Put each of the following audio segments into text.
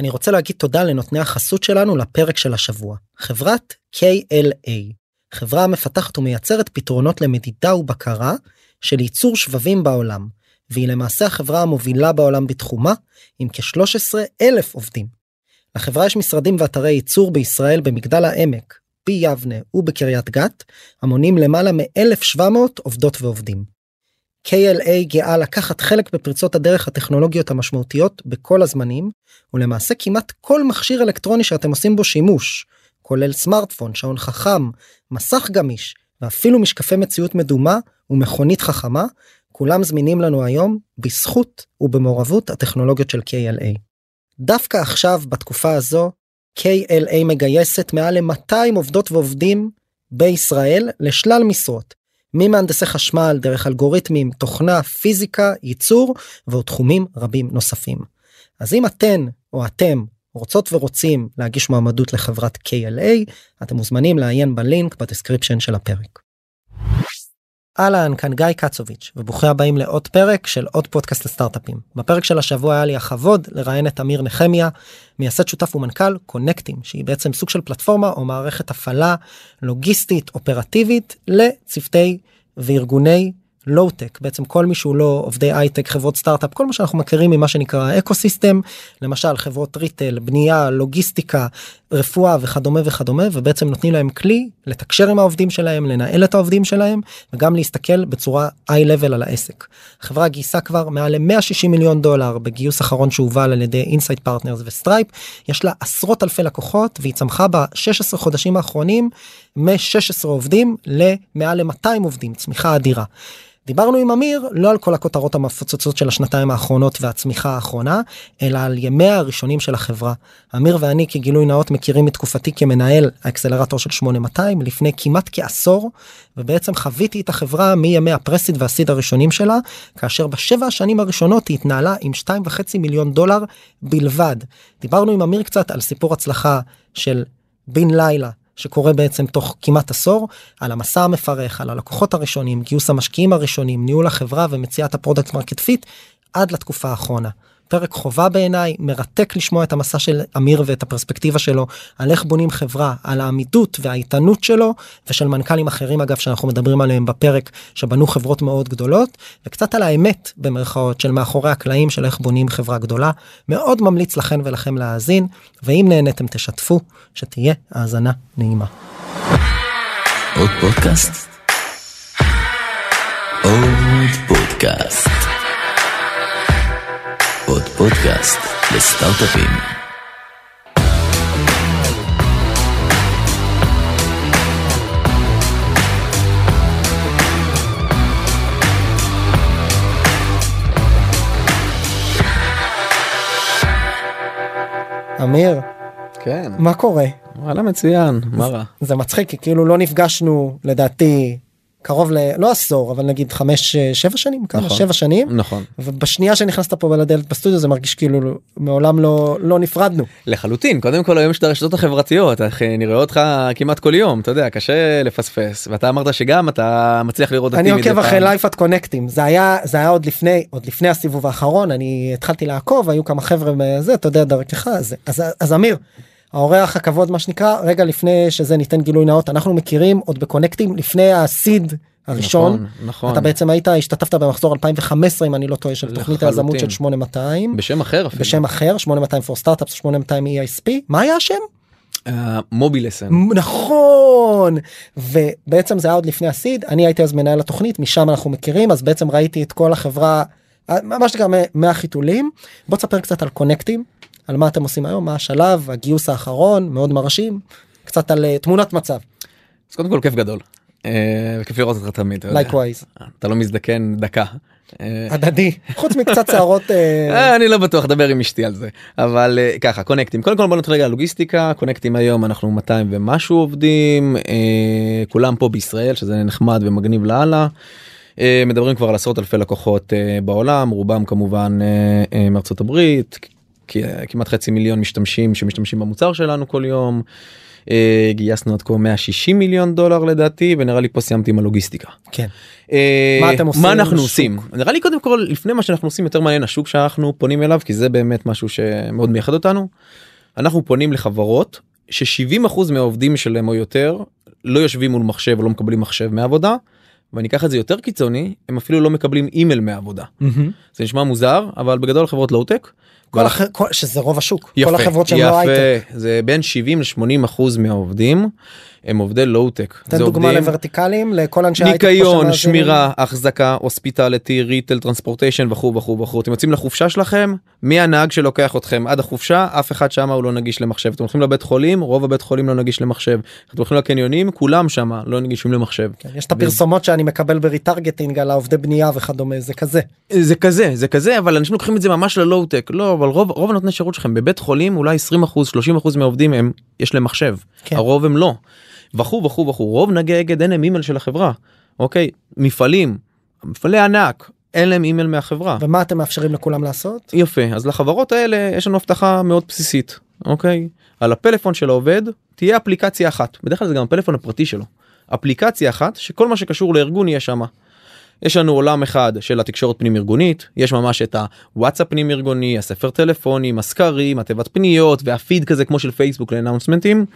אני רוצה להגיד תודה לנותני החסות שלנו לפרק של השבוע, חברת KLA, חברה המפתחת ומייצרת פתרונות למדידה ובקרה של ייצור שבבים בעולם, והיא למעשה החברה המובילה בעולם בתחומה, עם כ-13 אלף עובדים. לחברה יש משרדים ואתרי ייצור בישראל במגדל העמק, ביבנה ובקריית גת, המונים למעלה מ-1,700 עובדות ועובדים. KLA גאה לקחת חלק בפריצות הדרך הטכנולוגיות המשמעותיות בכל הזמנים, ולמעשה כמעט כל מכשיר אלקטרוני שאתם עושים בו שימוש, כולל סמארטפון, שעון חכם, מסך גמיש, ואפילו משקפי מציאות מדומה ומכונית חכמה, כולם זמינים לנו היום בזכות ובמעורבות הטכנולוגיות של KLA. דווקא עכשיו, בתקופה הזו, KLA מגייסת מעל ל-200 עובדות ועובדים בישראל לשלל משרות, ממהנדסי חשמל דרך אלגוריתמים, תוכנה, פיזיקה, ייצור ועוד תחומים רבים נוספים. אז אם אתן או אתם רוצות ורוצים להגיש מועמדות לחברת KLA, אתם מוזמנים לעיין בלינק ב description של הפרק. אהלן, כאן גיא קצוביץ', וברוכים הבאים לעוד פרק של עוד פודקאסט לסטארט-אפים. בפרק של השבוע היה לי הכבוד לראיין את אמיר נחמיה, מייסד שותף ומנכ"ל קונקטים, שהיא בעצם סוג של פלטפורמה או מערכת הפעלה לוגיסטית אופרטיבית לצוותי וארגוני לואו-טק בעצם כל מי שהוא לא עובדי הייטק חברות סטארט-אפ כל מה שאנחנו מכירים ממה שנקרא ecosystem למשל חברות retail בנייה לוגיסטיקה רפואה וכדומה וכדומה ובעצם נותנים להם כלי לתקשר עם העובדים שלהם לנהל את העובדים שלהם וגם להסתכל בצורה high-level על העסק. החברה גייסה כבר מעל ל-160 מיליון דולר בגיוס אחרון שהובל על ידי אינסייט פרטנרס וסטרייפ יש לה עשרות אלפי לקוחות והיא צמחה ב-16 חודשים האחרונים מ-16 עובדים למעל ל-200 עובדים צמיחה אדירה. דיברנו עם אמיר לא על כל הכותרות המפוצצות של השנתיים האחרונות והצמיחה האחרונה, אלא על ימיה הראשונים של החברה. אמיר ואני כגילוי נאות מכירים מתקופתי כמנהל האקסלרטור של 8200 לפני כמעט כעשור, ובעצם חוויתי את החברה מימי הפרסיד והסיד הראשונים שלה, כאשר בשבע השנים הראשונות היא התנהלה עם 2.5 מיליון דולר בלבד. דיברנו עם אמיר קצת על סיפור הצלחה של בן לילה שקורה בעצם תוך כמעט עשור על המסע המפרך על הלקוחות הראשונים גיוס המשקיעים הראשונים ניהול החברה ומציאת ה product market fit עד לתקופה האחרונה. פרק חובה בעיניי מרתק לשמוע את המסע של אמיר ואת הפרספקטיבה שלו על איך בונים חברה על העמידות והאיתנות שלו ושל מנכ"לים אחרים אגב שאנחנו מדברים עליהם בפרק שבנו חברות מאוד גדולות וקצת על האמת במרכאות של מאחורי הקלעים של איך בונים חברה גדולה מאוד ממליץ לכן ולכם להאזין ואם נהנתם תשתפו שתהיה האזנה נעימה. עוד פודקאסט? עוד פודקאסט. עוד פודקאסט לסטארט-אפים. אמיר, כן. מה קורה? וואלה מצוין, מה רע? זה מצחיק כי כאילו לא נפגשנו לדעתי קרוב ל... לא עשור אבל נגיד חמש שבע שנים כמה? נכון, שבע שנים? נכון. ובשנייה שנכנסת פה בלדלת בסטודיו זה מרגיש כאילו מעולם לא לא נפרדנו. לחלוטין. קודם כל היום יש את הרשתות החברתיות איך נראה אותך כמעט כל יום אתה יודע קשה לפספס. ואתה אמרת שגם אתה מצליח לראות אני עוקב אחרי לייפת קונקטים זה היה זה היה עוד לפני עוד לפני הסיבוב האחרון אני התחלתי לעקוב היו כמה חבר'ה זה אתה יודע דרכך אז אז, אז אמיר. האורח הכבוד מה שנקרא רגע לפני שזה ניתן גילוי נאות אנחנו מכירים עוד בקונקטים לפני הסיד הראשון. נכון, נכון. אתה בעצם היית השתתפת במחזור 2015 אם אני לא טועה של תוכנית היזמות של 8200 בשם אחר אפילו. בשם אחר 8200 for startups 8200 EISP מה היה השם? מובילסן Uh, נכון! ובעצם זה היה עוד לפני הסיד אני הייתי אז מנהל התוכנית משם אנחנו מכירים אז בעצם ראיתי את כל החברה מה שנקרא מהחיתולים. בוא תספר קצת על קונקטים על מה אתם עושים היום מה השלב הגיוס האחרון מאוד מרשים קצת על uh, תמונת מצב. אז קודם כל כיף גדול. אה, כיף לראות אותך תמיד. likewise. אתה לא מזדקן דקה. אה, הדדי חוץ מקצת שערות אני לא בטוח לדבר עם אשתי על זה אבל ככה קונקטים קודם כל בוא נתחיל רגע לוגיסטיקה קונקטים היום אנחנו 200 ומשהו עובדים כולם פה בישראל שזה נחמד ומגניב לאללה. מדברים כבר על עשרות אלפי לקוחות בעולם רובם כמובן מארצות הברית כמעט חצי מיליון משתמשים שמשתמשים במוצר שלנו כל יום. אה, גייסנו עד כה 160 מיליון דולר לדעתי ונראה לי פה סיימתי עם הלוגיסטיקה. כן. אה, מה אתם עושים מה אנחנו? עושים נראה לי קודם כל לפני מה שאנחנו עושים יותר מעניין השוק שאנחנו פונים אליו כי זה באמת משהו שמאוד מייחד אותנו. אנחנו פונים לחברות ש-70% מהעובדים שלהם או יותר לא יושבים מול מחשב לא מקבלים מחשב מעבודה. ואני אקח את זה יותר קיצוני הם אפילו לא מקבלים אימייל מעבודה זה נשמע מוזר אבל בגדול חברות לואו-טק. כל הח... כל... שזה רוב השוק. יפה, כל החברות שהן. לא הייטק. זה בין 70 ל-80 אחוז מהעובדים הם עובדי לואו-טק. תן דוגמה עובדים- לוורטיקלים לכל אנשי הייטק. ניקיון. שמירה, אחזקה, hospitality, retail, transportation וכו' וכו' וכו'. אתם יוצאים לחופשה שלכם, מי הנהג שלוקח אתכם עד החופשה, אף אחד שם הוא לא נגיש למחשב. אתם הולכים לבית חולים, רוב הבית חולים לא נגיש למחשב. אתם הולכים לקניונים, כולם שם לא נגישים למחשב. כן, יש את הפרסומות שאני מקבל ב retargeting על העובדי בנייה וכדומה זה כזה. זה כזה זה כזה אבל אנשים לוקחים את זה ממש ללואו-טק לא אבל רוב רוב הנותני שירות שלכם בבית חולים אולי 20 אחוז 30 אחוז מהעובדים הם יש להם מחשב כן. הרוב הם לא. וכו' וכו' וכו' רוב נהגי אגד אין להם אימייל של החברה אוקיי מפעלים מפעלי ענק אין להם אימייל מהחברה ומה אתם מאפשרים לכולם לעשות? יפה אז לחברות האלה יש לנו הבטחה מאוד בסיסית אוקיי על הפלאפון של העובד תהיה אפליקציה אחת בדרך כלל זה גם הפלאפון הפרטי שלו אפליקציה אחת שכל מה שקשור לארגון יהיה שמה. יש לנו עולם אחד של התקשורת פנים ארגונית יש ממש את הוואטסאפ פנים ארגוני הספר טלפונים הסקרים התיבת פניות והפיד כזה כמו של פייסבוק לאנאונסמנטים.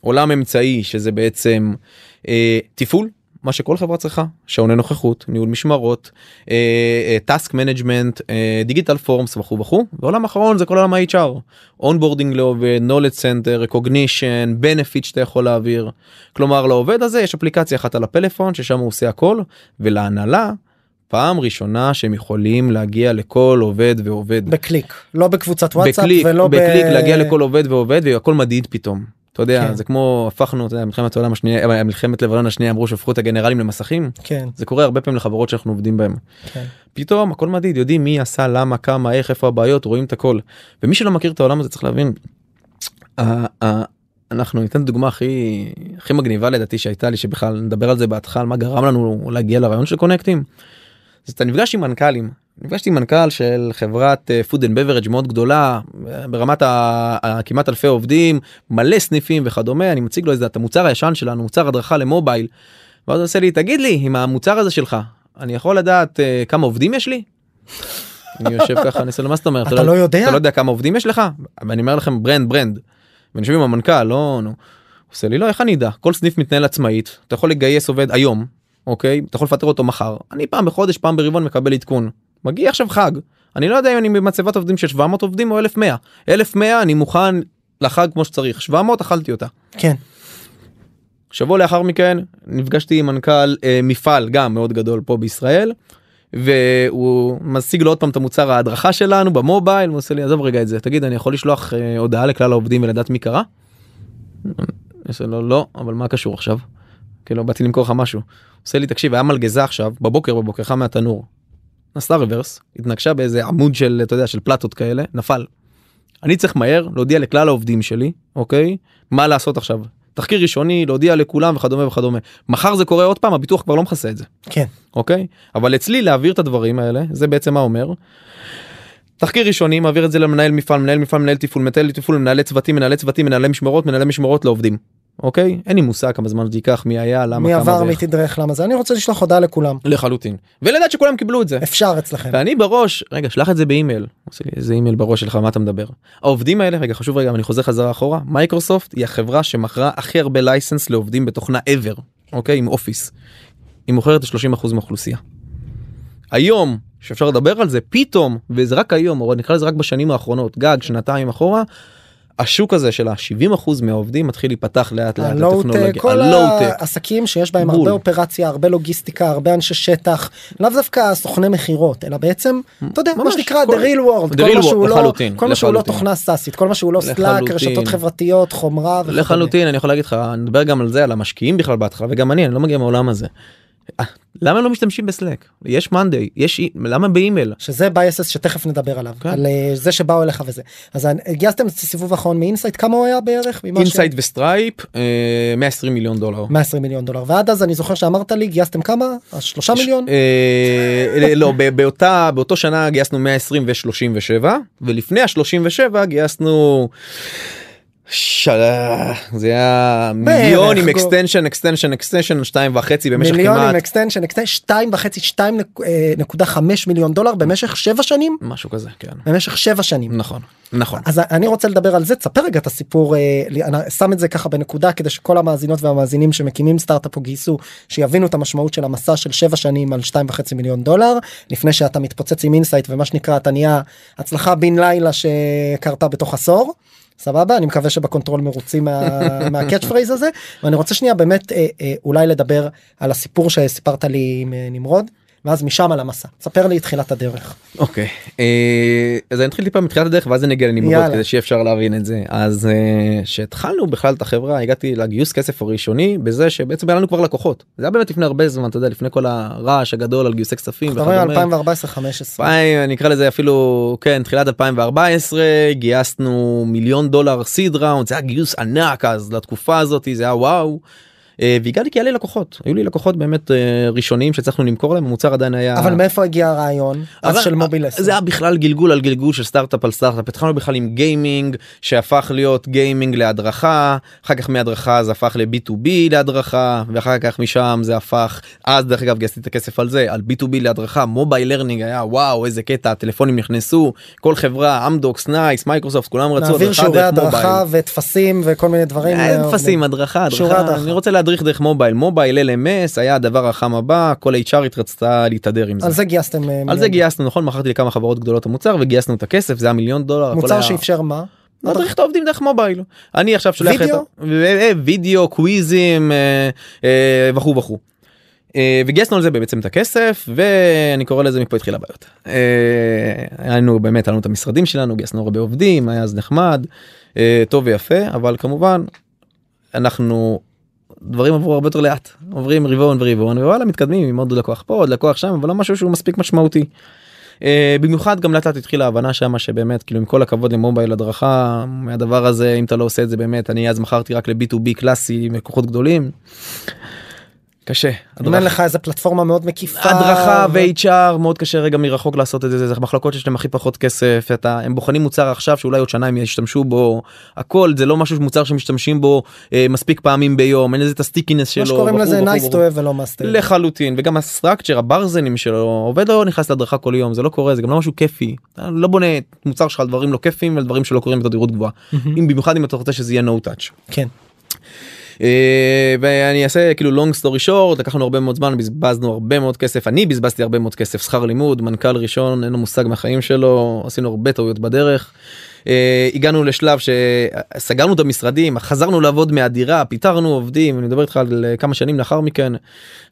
עולם אמצעי שזה בעצם אה, תפעול מה שכל חברה צריכה שעוני נוכחות ניהול משמרות task management digital forms וכו' וכו' ועולם אחרון זה כל עולם ה-HR onboarding לעובד knowledge center recognition benefit שאתה יכול להעביר. כלומר לעובד הזה יש אפליקציה אחת על הפלאפון ששם הוא עושה הכל ולהנהלה פעם ראשונה שהם יכולים להגיע לכל עובד ועובד. בקליק. לא בקבוצת וואטסאפ בקליק, ולא בקליק ב... להגיע לכל עובד ועובד והכל מדיד פתאום. אתה יודע כן. זה כמו הפכנו אתה יודע, מלחמת העולם השנייה אה, מלחמת לבנון השנייה אמרו שהפכו את הגנרלים למסכים כן זה קורה הרבה פעמים לחברות שאנחנו עובדים בהם כן פתאום הכל מדיד יודעים מי עשה למה כמה איך איפה הבעיות רואים את הכל ומי שלא מכיר את העולם הזה צריך להבין. אנחנו ניתן דוגמה הכי הכי מגניבה לדעתי שהייתה לי שבכלל נדבר על זה בהתחלה מה גרם לנו להגיע לרעיון של קונקטים. אז אתה נפגש עם מנכ"לים נפגשתי עם מנכ"ל של חברת אה, food and beverage מאוד גדולה אה, ברמת ה- כמעט אלפי עובדים מלא סניפים וכדומה אני מציג לו איזה את המוצר הישן שלנו מוצר הדרכה למובייל. ואז הוא עושה לי תגיד לי עם המוצר הזה שלך אני יכול לדעת אה, כמה עובדים יש לי. אני יושב ככה אני עושה לו מה זאת אומרת אתה לא יודע? אתה לא יודע כמה עובדים יש לך ואני אומר לכם brand brand. ואני יושב עם המנכ"ל לא נו. הוא עושה לי לא איך אני אדע כל סניף מתנהל עצמאית אתה יכול לגייס עובד היום אוקיי אתה יכול לפטר אותו מחר אני פעם בחודש פעם ברבעון מקבל עדכון מגיע עכשיו חג אני לא יודע אם אני במצבת עובדים של 700 עובדים או 1100 1100 אני מוכן לחג כמו שצריך 700 אכלתי אותה. כן שבוע לאחר מכן נפגשתי עם מנכ"ל אה, מפעל גם מאוד גדול פה בישראל. והוא משיג לו עוד פעם את המוצר ההדרכה שלנו במובייל הוא עושה לי עזוב רגע את זה תגיד אני יכול לשלוח אה, הודעה לכלל העובדים ולדעת מי קרה. עושה לו לא אבל מה קשור עכשיו. כאילו באתי למכור לך משהו. עושה לי תקשיב היה מלגזה עכשיו בבוקר בבוקר חם מהתנור. נסעה רוורס התנגשה באיזה עמוד של אתה יודע של פלטות כאלה נפל. אני צריך מהר להודיע לכלל העובדים שלי אוקיי מה לעשות עכשיו תחקיר ראשוני להודיע לכולם וכדומה וכדומה מחר זה קורה עוד פעם הביטוח כבר לא מכסה את זה כן אוקיי אבל אצלי להעביר את הדברים האלה זה בעצם מה אומר. תחקיר ראשוני מעביר את זה למנהל מפעל מנהל מפעל מנהל תפעול מנהל תפעול מנהלי צוותים מנהלי צוותים מנהלי משמרות מנהלי משמרות לעובדים. אוקיי אין לי מושג כמה זמן זה ייקח מי היה למה מי עבר מי. תדרך למה זה אני רוצה לשלוח הודעה לכולם לחלוטין ולדעת שכולם קיבלו את זה. אפשר אצלכם ואני בראש רגע שלח את זה באימייל. עושה לי איזה אימייל בראש שלך מה אתה מדבר. העובדים האלה רגע חשוב רגע אני חוזר חזרה אחורה מייקרוסופט היא החברה שמכרה הכי הרבה license לעובדים בתוכנה ever אוקיי עם Office. היא מוכרת ל-30% מהאוכלוסייה. היום שאפשר לדבר על זה פתאום וזה רק היום או נקרא לזה רק בשנים האחרונות גג שנתיים אחורה. השוק הזה של ה-70% מהעובדים מתחיל להיפתח לאט לאט לטכנולוגיה. כל. העסקים שיש בהם. הרבה אופרציה הרבה לוגיסטיקה הרבה אנשי שטח לאו דווקא סוכני מכירות אלא בעצם אתה יודע מה שנקרא the real world כל מה שהוא לא כל מה שהוא לא. תוכנה SaaSית כל מה שהוא לא Slack. רשתות חברתיות חומרה וכדומה. לחלוטין אני יכול להגיד לך נדבר גם על זה על המשקיעים בכלל בהתחלה וגם אני אני לא מגיע מהעולם הזה. למה לא משתמשים ב-Slack יש monday יש למה באימייל? שזה ב-basis שתכף נדבר עליו כן. על אה, זה שבאו אליך וזה. אז גייסתם את הסיבוב האחרון מ-Insight כמה הוא היה בערך? ממה ש- Insight ו-Stripes אה, 120 מיליון דולר. 120 מיליון דולר. ועד אז אני זוכר שאמרת לי גייסתם כמה? שלושה מיליון? אה, לא באותה באותו שנה גייסנו 120 ו-37 ולפני ה-37 גייסנו. זה היה מיליון עם extension extension extension שתיים וחצי במשך מיליון עם כמעט. extension extension שתיים וחצי שתיים אה, נקודה חמש מיליון דולר במשך שבע שנים? משהו כזה כן. במשך שבע שנים. נכון נכון. אז אני רוצה לדבר על זה. תספר רגע את הסיפור אה, אני שם את זה ככה בנקודה כדי שכל המאזינות והמאזינים שמקימים סטארט-אפ או גייסו שיבינו את המשמעות של המסע של 7 שנים על 2.5 מיליון דולר לפני שאתה מתפוצץ עם Insight ומה שנקרא אתה נהיה הצלחה בן לילה שקרתה בתוך עשור. סבבה אני מקווה שב-control מרוצים מה, מה-catch phrase הזה ואני רוצה שנייה באמת אה, אה, אולי לדבר על הסיפור שסיפרת לי עם אה, נמרוד ואז משם על המסע ספר לי את תחילת הדרך. אוקיי אה, אז אני אתחיל טיפה מתחילת הדרך ואז אני אגיע לנמרוד יאללה. כדי שיהיה אפשר להבין את זה אז אה, שהתחלנו בכלל את החברה הגעתי לגיוס כסף הראשוני בזה שבעצם היה לנו כבר לקוחות זה היה באמת לפני הרבה זמן אתה יודע לפני כל הרעש הגדול על גיוסי כספים אתה רואה וכדומה. 2014-2015. אני אקרא לזה אפילו כן תחילת 2014 גייסנו מיליון דולר seed round זה היה גיוס ענק אז לתקופה הזאת זה היה וואו. אה, והגעתי כי היה לי לקוחות היו לי לקוחות באמת אה, ראשונים שהצלחנו למכור להם המוצר עדיין היה אבל מאיפה הגיע הרעיון אז של מובייל 10? זה היה בכלל גלגול על גלגול של סטארט-אפ על סטארט-אפ התחלנו בכלל עם gaming שהפך להיות gaming להדרכה אחר כך מהדרכה זה הפך ל-B2B להדרכה ואחר כך משם זה הפך אז דרך אגב גייסתי את הכסף על זה על B2B להדרכה mobile learning היה וואו איזה קטע הטלפונים נכנסו כל חברה Amdocs NICE Microsoft כולם רצו הדרכה הדרכה. וטפסים וכל מיני דברים. אה, טפסים הדרכה הדרכה. אני רוצה להדריך דרך מובייל mobile LMS היה הדבר החם הבא כל HRית רצתה להתהדר עם זה. על זה גייסתם. אה, על. זה גייסנו נכון מכרתי לכמה חברות גדולות המוצר וגייסנו את הכסף זה היה מיליון דולר. מוצר שאפשר מה? להדריך את העובדים דרך מובייל. אני עכשיו שולח את וידאו? אה, וידאו quizים אה, וכו' וכו'. וגייסנו על זה בעצם את הכסף ואני קורא לזה מפה התחילה הבעיות. אה, היינו באמת היה לנו את המשרדים שלנו גייסנו הרבה עובדים היה אז נחמד טוב ויפה אבל כמובן אנחנו דברים עברו הרבה יותר לאט עוברים רבעון ורבעון ווואלה מתקדמים עם עוד לקוח פה עוד לקוח שם אבל לא משהו שהוא מספיק משמעותי. Uh, במיוחד גם לאט לאט התחילה ההבנה שמה שבאמת כאילו עם כל הכבוד למובייל הדרכה מהדבר הזה אם אתה לא עושה את זה באמת אני אז מכרתי רק ל-B2B קלאסי עם לקוחות גדולים. קשה. אם אין לך איזה פלטפורמה מאוד מקיפה. הדרכה ו-HR מאוד קשה רגע מרחוק לעשות את זה זה מחלקות שיש להם הכי פחות כסף אתה הם בוחנים מוצר עכשיו שאולי עוד שנה הם ישתמשו בו הכל זה לא משהו מוצר שמשתמשים בו אה, מספיק פעמים ביום אין לזה את ה-stickiness שלו. מה שקוראים לזה nice to have ולא have. לחלוטין וגם הסטרקצ'ר הברזנים שלו עובד לא נכנס להדרכה כל יום זה לא קורה זה גם לא משהו כיפי אתה לא בונה מוצר שלך על דברים לא כיפים לדברים שלא קורים בתדירות גבוהה אם במיוחד אם אתה רוצה שזה יהיה no touch. כן. אה, ואני אעשה כאילו long story short לקחנו הרבה מאוד זמן בזבזנו הרבה מאוד כסף אני בזבזתי הרבה מאוד כסף שכר לימוד מנכ"ל ראשון אין לו מושג מהחיים שלו עשינו הרבה טעויות בדרך. אה, הגענו לשלב שסגרנו את המשרדים חזרנו לעבוד מהדירה פיטרנו עובדים אני מדבר איתך על אה, כמה שנים לאחר מכן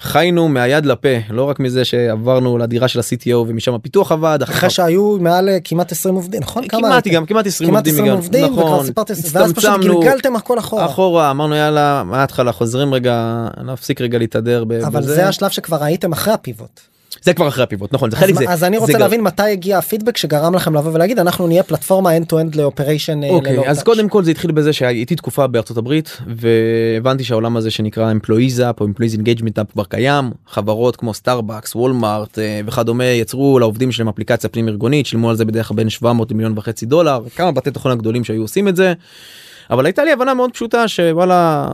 חיינו מהיד לפה לא רק מזה שעברנו לדירה של ה-CTO ומשם הפיתוח עבד אחרי שהיו מעל אה, כמעט 20 עובדים נכון? כמעט? גם כמעט 20 כמעט עובדים 20 הגענו. עובדים נכון סיפרתם ואז פשוט הצטמצמנו. גלגלתם הכל אחורה. אחורה אמרנו יאללה מההתחלה חוזרים רגע להפסיק רגע להתהדר אבל. זה השלב שכבר הייתם אחרי הפיבוט. זה כבר אחרי הפיבוט נכון זה חלק זה אז אני רוצה להבין מתי הגיע הפידבק שגרם לכם לבוא ולהגיד אנחנו נהיה פלטפורמה end to end ל-operation. אה, אוקיי אז. קודם כל זה התחיל בזה שהייתי תקופה בארצות הברית והבנתי שהעולם הזה שנקרא employees app או employees engagement app כבר קיים חברות כמו Starbucks ו-Walmart אה, וכדומה יצרו לעובדים שלהם אפליקציה פנים ארגונית שילמו על זה בדרך כלל בין 700 למיליון וחצי דולר כמה בתי תוכנה גדולים שהיו עושים את זה. אבל הייתה לי הבנה מאוד פשוטה שוואלה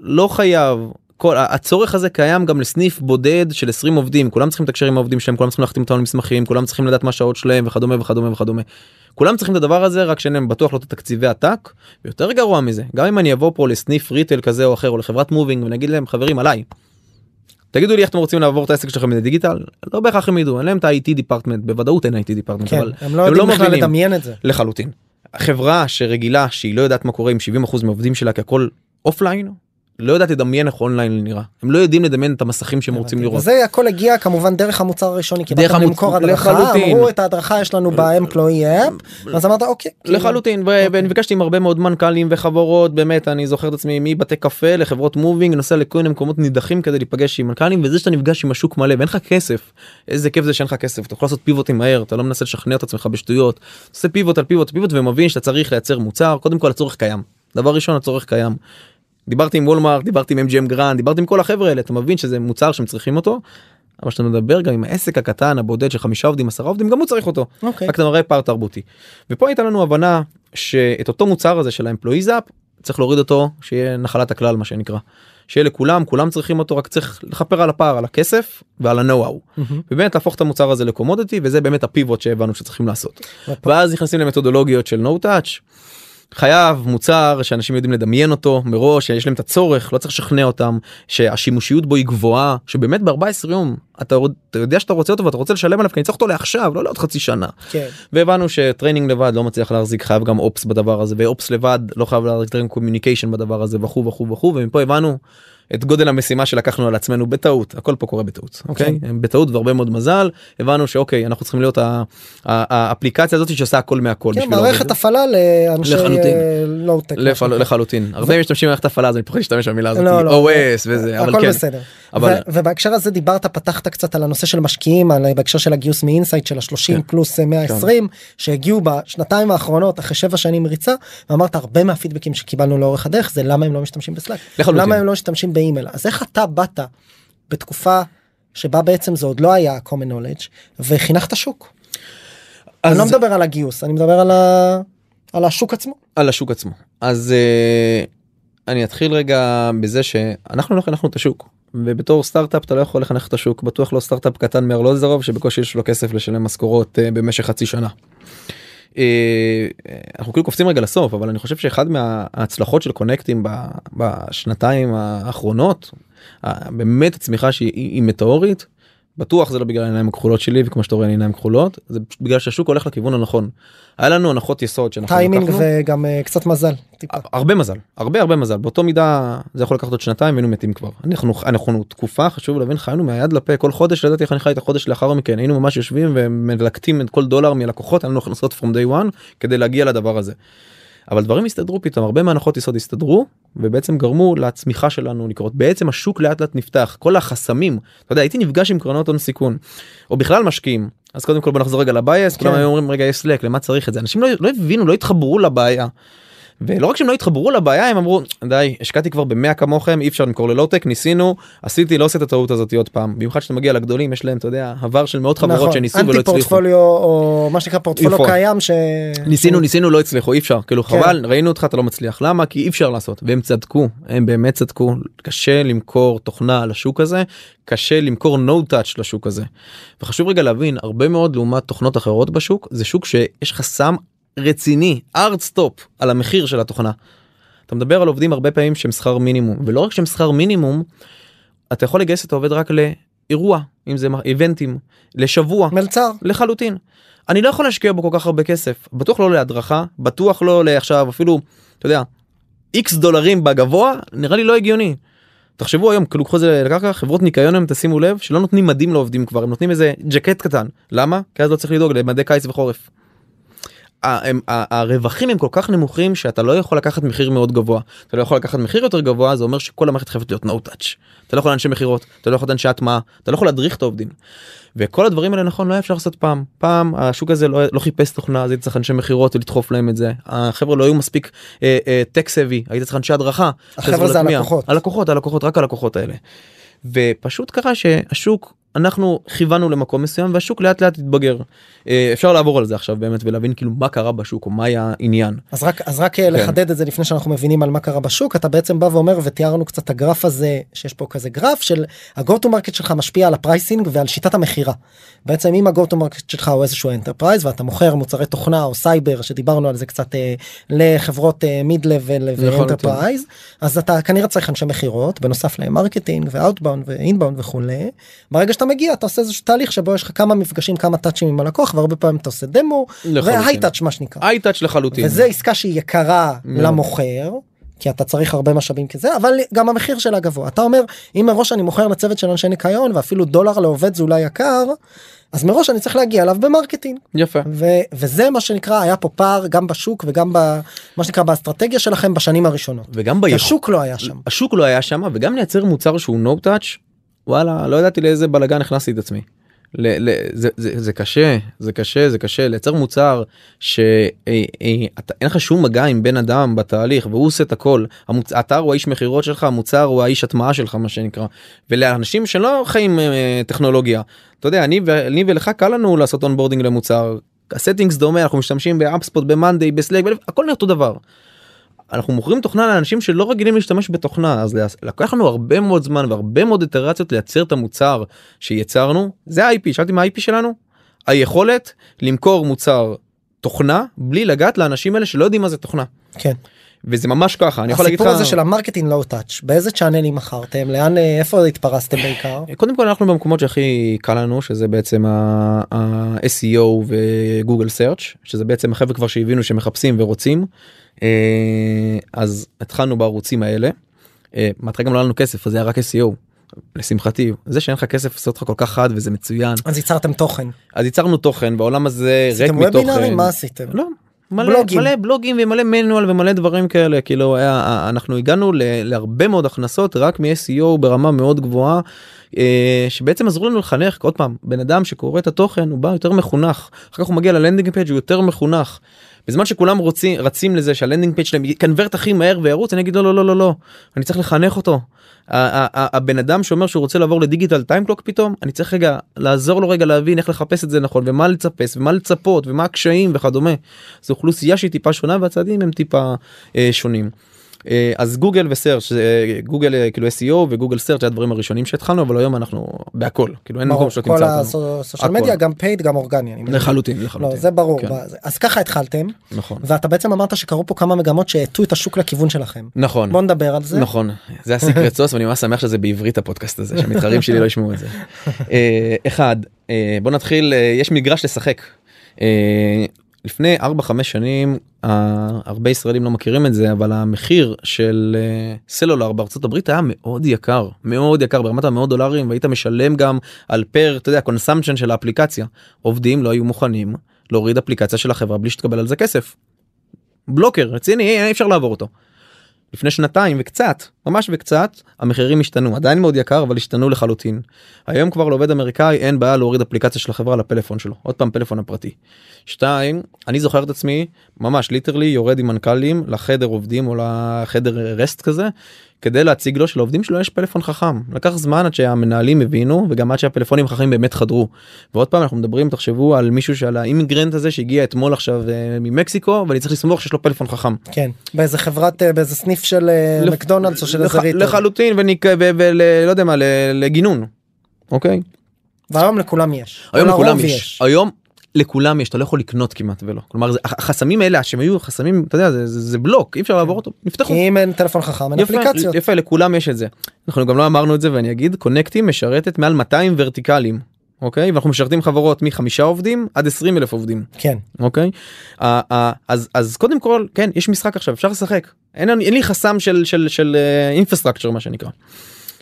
לא חייב כל הצורך הזה קיים גם לסניף בודד של 20 עובדים כולם צריכים לתקשר עם העובדים שלהם כולם צריכים להחתים אותם על מסמכים כולם צריכים לדעת מה השעות שלהם וכדומה וכדומה וכדומה. כולם צריכים את הדבר הזה רק שאין להם בטוח לא את התקציבי עתק ויותר גרוע מזה גם אם אני אבוא פה לסניף retail כזה או אחר או לחברת moving ונגיד להם חברים אליי. תגידו לי איך אתם רוצים לעבור את העסק שלכם לדיגיטל לא בהכרח הם ידעו אין להם את ה-IT department בוודאות אין IT department כן, אבל הם לא יודעים בכלל מבינים. לדמיין את זה. לחלוטין. חברה שרגילה שהיא לא יודעת מה קורה עם 70% מהעובדים שלה כי הכל offline לא יודעת לדמיין איך אונליין נראה הם לא יודעים לדמיין את המסכים שהם רוצים לראות. וזה הכל הגיע כמובן דרך המוצר הראשוני כי דרך באתם המוצ- למכור הדרכה לחלוטין. אמרו את ההדרכה יש לנו ב-employee app אז אמרת אוקיי. כאילו, לחלוטין ו- ואני נפגשתי עם הרבה מאוד מנכ"לים וחברות באמת אני זוכר את עצמי מבתי קפה לחברות moving נוסע לכל מיני מקומות נידחים כדי להיפגש עם מנכ"לים וזה שאתה נפגש עם השוק מלא ואין לך כסף איזה כיף זה שאין לך כסף אתה יכול לעשות פיבוטים מהר אתה לא מנסה לשכנע את עצמך בשטויות עושה פיבוט על פיבוט פיבוט ומבין שאתה צריך לייצר מוצר קודם כל הצורך קיים דבר ראשון הצורך קיים. דיברתי עם Walmart דיברתי עם MGM Grand דיברתי עם כל החברה האלה אתה מבין שזה מוצר שהם צריכים אותו. אבל כשאתה מדבר גם עם העסק הקטן הבודד של חמישה עובדים עשרה עובדים גם הוא צריך אותו. אוקיי. רק אתה מראה פער תרבותי. ופה הייתה לנו הבנה שאת אותו מוצר הזה של ה-employees app צריך להוריד אותו שיהיה נחלת הכלל מה שנקרא. שיהיה לכולם כולם צריכים אותו רק צריך לגשר על הפער על הכסף ועל ה-know-how. מהמם. ובאמת להפוך את המוצר הזה ל-commodity וזה באמת הפיבוט שהבנו שצריכים לעשות. ואז נכנסים למתודולוגיות של no touch. חייב מוצר שאנשים יודעים לדמיין אותו מראש שיש להם את הצורך לא צריך לשכנע אותם שהשימושיות בו היא גבוהה שבאמת ב-14 יום אתה, אתה יודע שאתה רוצה אותו ואתה רוצה לשלם עליו כי אני צריך אותו לעכשיו לא לעוד חצי שנה. כן. והבנו ש training לבד לא מצליח להחזיק חייב גם ops בדבר הזה ו ops לבד לא חייב להחזיק training communication בדבר הזה וכו' וכו' וכו' ומפה הבנו את גודל המשימה שלקחנו על עצמנו בטעות הכל פה קורה בטעות אוקיי בטעות והרבה מאוד מזל הבנו שאוקיי אנחנו צריכים להיות האפליקציה הזאת שעושה הכל מהכל. כן, מערכת. הפעלה לאנשי. לואו-טק. לפ- לחלוטין הרבה משתמשים במערכת הפעלה אז אני פוחד להשתמש במילה הזאת לא, לא. OS וזה אבל כן. אבל- ובהקשר הזה דיברת פתחת קצת על הנושא של משקיעים על בהקשר של הגיוס מאינסייט של ה-30 כן. פלוס אה, 120 שהגיעו בשנתיים האחרונות אחרי שבע שנים ריצה ואמרת הרבה מהפידבקים שקיבלנו לאורך הדרך זה למה הם לא משתמשים בסלאק לחלוטין. למה הם לא משתמשים באימייל אז איך אתה באת בתקופה שבה בעצם זה עוד לא היה common knowledge וחינכת שוק. אני אז- לא מדבר על הגיוס אני מדבר על ה- על השוק עצמו. על השוק עצמו אז uh, אני אתחיל רגע בזה שאנחנו לא חנכנו את השוק ובתור סטארט-אפ אתה לא יכול לחנך את השוק בטוח לא סטארט-אפ קטן מארלוזרוב שבקושי יש לו כסף לשלם משכורות uh, במשך חצי שנה. Uh, אנחנו כאילו קופצים רגע לסוף אבל אני חושב שאחד מההצלחות של קונקטים בשנתיים האחרונות באמת הצמיחה שהיא היא- היא מטאורית. בטוח זה לא בגלל העיניים הכחולות שלי וכמו שאתה רואה עיניים כחולות זה פשוט בגלל שהשוק הולך לכיוון הנכון. היה לנו הנחות יסוד שאנחנו טיימינג לקחנו. וגם אה, קצת מזל. טיפה. הרבה מזל הרבה הרבה מזל באותו מידה זה יכול לקחת עוד שנתיים והיינו מתים כבר אנחנו אנחנו תקופה חשוב להבין חיינו מהיד לפה כל חודש לדעתי איך אני חי את החודש לאחר מכן היינו ממש יושבים ומלקטים את כל דולר מלקוחות היה לנו הכנסות from day one כדי להגיע לדבר הזה. אבל דברים הסתדרו פתאום הרבה מהנחות יסוד הסתדרו ובעצם גרמו לצמיחה שלנו לקרות בעצם השוק לאט לאט נפתח כל החסמים אתה יודע הייתי נפגש עם קרנות הון סיכון או בכלל משקיעים אז קודם כל בוא נחזור רגע לבייס כולם כן. היו אומרים רגע יש סלק למה צריך את זה אנשים לא, לא הבינו לא התחברו לבעיה. ולא רק שהם לא התחברו לבעיה הם אמרו די השקעתי כבר במאה כמוכם אי אפשר למכור ללואו-טק ניסינו עשיתי לא עושה את הטעות הזאת עוד פעם במיוחד שאתה מגיע לגדולים יש להם אתה יודע עבר של מאות חברות נכון. שניסו ולא אנטי הצליחו. פורטפוליו או מה שנקרא פורטפוליו. קיים ש... ניסינו ניסינו לא הצליחו אי אפשר כאילו כן. חבל ראינו אותך אתה לא מצליח למה כי אי אפשר לעשות והם צדקו הם באמת צדקו קשה למכור תוכנה לשוק הזה קשה למכור no touch לשוק הזה. וחשוב רגע להבין הרבה מאוד לעומת תוכנות אחרות בשוק זה שוק שיש חסם רציני hard stop על המחיר של התוכנה. אתה מדבר על עובדים הרבה פעמים שהם שכר מינימום ולא רק שהם שכר מינימום אתה יכול לגייס את העובד רק לאירוע אם זה איבנטים לשבוע מלצר. לחלוטין. אני לא יכול להשקיע בו כל כך הרבה כסף בטוח לא להדרכה בטוח לא לעכשיו אפילו אתה יודע איקס דולרים בגבוה נראה לי לא הגיוני. תחשבו היום כאילו קחו את זה לקרקע חברות ניקיון היום תשימו לב שלא נותנים מדים לעובדים כבר הם נותנים איזה ג'קט קטן למה כי אז לא צריך לדאוג למדי קיץ וחורף. הרווחים הם כל כך נמוכים שאתה לא יכול לקחת מחיר מאוד גבוה אתה לא יכול לקחת מחיר יותר גבוה זה אומר שכל המערכת חייבת להיות no touch אתה לא יכול אנשי מכירות אתה לא יכול אנשי הטמעה אתה לא יכול להדריך את העובדים. וכל הדברים האלה נכון לא היה אפשר לעשות פעם פעם השוק הזה לא, לא חיפש תוכנה אז היית צריך אנשי מכירות ולדחוף להם את זה החברה לא היו מספיק טק סבי היית צריך אנשי הדרכה. החבר'ה זה. הלקוחות. הלקוחות הלקוחות רק הלקוחות האלה. ופשוט קרה שהשוק אנחנו כיוונו למקום מסוים והשוק לאט לאט התבגר. אה, אפשר לעבור על זה עכשיו באמת ולהבין כאילו מה קרה בשוק או מה היה העניין. אז רק אז רק כן. אה, לחדד את זה לפני שאנחנו מבינים על מה קרה בשוק אתה בעצם בא ואומר ותיארנו קצת הגרף הזה שיש פה כזה גרף של ה-go to market שלך משפיע על ה pricing ועל שיטת המכירה. בעצם אם ה-go to market שלך הוא איזשהו enterprise ואתה מוכר מוצרי תוכנה או סייבר שדיברנו על זה קצת אה, לחברות mid level ו enterprise אז אתה כנראה צריך אנשי מכירות בנוסף למרקטינג ו outbound ו inbound וכולי. ברגע שאתה מגיע אתה עושה איזשהו תהליך שבו יש לך כמה מפגשים כמה touchים עם הלקוח והרבה פעמים אתה עושה דמו. ו high touch מה שנקרא. high-touch לחלוטין. וזה עסקה שהיא יקרה. למוכר כי אתה צריך הרבה משאבים כזה אבל גם המחיר שלה גבוה אתה אומר אם מראש אני מוכר לצוות של אנשי ניקיון ואפילו דולר לעובד זה אולי יקר אז מראש אני צריך להגיע אליו ב marketing יפה ו- וזה מה שנקרא היה פה פער גם בשוק וגם במה שנקרא באסטרטגיה שלכם בשנים הראשונות. וגם כביכול השוק לא היה שם. השוק לא היה שם וגם לייצר מוצר שהוא no touch וואלה לא ידעתי לאיזה בלאגן הכנסתי את עצמי. ל, ל, זה, זה, זה קשה זה קשה זה קשה לייצר מוצר שאין לך שום מגע עם בן אדם בתהליך והוא עושה את הכל המוצ... האתר הוא האיש מכירות שלך המוצר הוא האיש הטמעה שלך מה שנקרא ולאנשים שלא חיים אה, טכנולוגיה אתה יודע אני, ו- אני ואתה קל לנו לעשות onboarding למוצר ה settings דומה אנחנו משתמשים ב HubSpot ב Monday ב Slack הכל אותו דבר. אנחנו מוכרים תוכנה לאנשים שלא רגילים להשתמש בתוכנה אז לקח לנו הרבה מאוד זמן והרבה מאוד איטרציות לייצר את המוצר שיצרנו. זה ה-IP שאלתי מה ה-IP שלנו? היכולת למכור מוצר תוכנה בלי לגעת לאנשים האלה שלא יודעים מה זה תוכנה. כן. וזה ממש ככה אני יכול להגיד לך הסיפור הזה של ה marketing low touch באיזה channelים מכרתם? לאן אה, איפה התפרסתם בעיקר. קודם כל אנחנו במקומות שהכי קל לנו שזה בעצם ה-SEO וגוגל search שזה בעצם החבר'ה כבר שהבינו שמחפשים ורוצים אז התחלנו בערוצים האלה. אה, בהתחלה גם לא היה לנו כסף אז זה היה רק SEO. לשמחתי זה שאין לך כסף לעשות לך כל כך חד וזה מצוין אז ייצרתם תוכן. אז ייצרנו תוכן בעולם הזה ריק מתוכן. מה עשיתם. לא. מלא בלוגים. מלא בלוגים ומלא manual ומלא דברים כאלה כאילו היה, אנחנו הגענו ל, להרבה מאוד הכנסות רק מ-SEO ברמה מאוד גבוהה אה, שבעצם עזרו לנו לחנך עוד פעם בן אדם שקורא את התוכן הוא בא יותר מחונך אחר כך הוא מגיע ל landing page הוא יותר מחונך. בזמן שכולם רוצים רצים לזה שה landing page שלהם יקנברט הכי מהר וירוץ אני אגיד לא לא לא לא לא אני צריך לחנך אותו. הבן אדם שאומר שהוא רוצה לעבור לדיגיטל time clock פתאום אני צריך רגע לעזור לו רגע להבין איך לחפש את זה נכון ומה לצפס ומה לצפות ומה הקשיים וכדומה. זו אוכלוסייה שהיא טיפה שונה והצעדים הם טיפה אה, שונים. אה, אז גוגל ו search זה גוגל אה, כאילו SEO וגוגל search זה הדברים הראשונים שהתחלנו אבל היום אנחנו בהכל כאילו אין מקום כל תמצא אותנו. ה social הכל. מדיה גם paid גם אורגני. לחלוטין לחלוטין. לא זה ברור כן. אז ככה התחלתם נכון ואתה בעצם אמרת שקרו פה כמה מגמות שהאטו את השוק לכיוון שלכם. נכון בוא נדבר על זה. נכון זה ה secret sauce ואני ממש שמח שזה בעברית הפודקאסט הזה שהמתחרים שלי לא ישמעו את זה. אה, אחד אה, בוא נתחיל אה, יש מגרש לשחק. אה, לפני 4-5 שנים אה, הרבה ישראלים לא מכירים את זה אבל המחיר של אה, סלולר בארצות הברית היה מאוד יקר מאוד יקר ברמת המאות דולרים והיית משלם גם על per אתה יודע consumption של האפליקציה עובדים לא היו מוכנים להוריד אפליקציה של החברה בלי שתקבל על זה כסף. blocker רציני אי אפשר לעבור אותו. לפני שנתיים וקצת ממש וקצת המחירים השתנו עדיין מאוד יקר אבל השתנו לחלוטין. היום כבר לעובד אמריקאי אין בעיה להוריד אפליקציה של החברה לפלאפון שלו עוד פעם פלאפון הפרטי. שתיים אני זוכר את עצמי ממש literally יורד עם מנכ"לים לחדר עובדים או לחדר rest כזה כדי להציג לו שלעובדים שלו יש פלאפון חכם לקח זמן עד שהמנהלים הבינו וגם עד שהפלאפונים החכמים באמת חדרו. ועוד פעם אנחנו מדברים תחשבו על מישהו שעל האימיגרנט הזה שהגיע אתמול עכשיו אה, ממקסיקו ואני צריך לסמוך שיש לו פלאפון חכם. כן באיזה חברת אה, באיזה סניף של אה, לפ- מקדונלדס או של לח- איזה ריטל. לחלוטין ולא יודע מה ל- לגינון. אוקיי והיום לכולם יש. היום לכולם יש היום לכולם יש אתה לא יכול לקנות כמעט ולא כלומר זה- החסמים האלה שהם היו חסמים אתה יודע זה, זה, זה בלוק אי אפשר לעבור אותו נפתחו. אם אין טלפון חכם אין יפה, אפליקציות. יפה לכולם יש את זה אנחנו גם לא אמרנו את זה ואני אגיד קונקטים משרתת מעל 200 ורטיקלים אוקיי ואנחנו משרתים חברות מחמישה עובדים עד 20 אלף עובדים כן. אוקיי אז אז קודם כל כן יש משחק עכשיו אפשר לשחק אין, אין לי חסם של של של אינפרסטרקצ'ר מה שנקרא.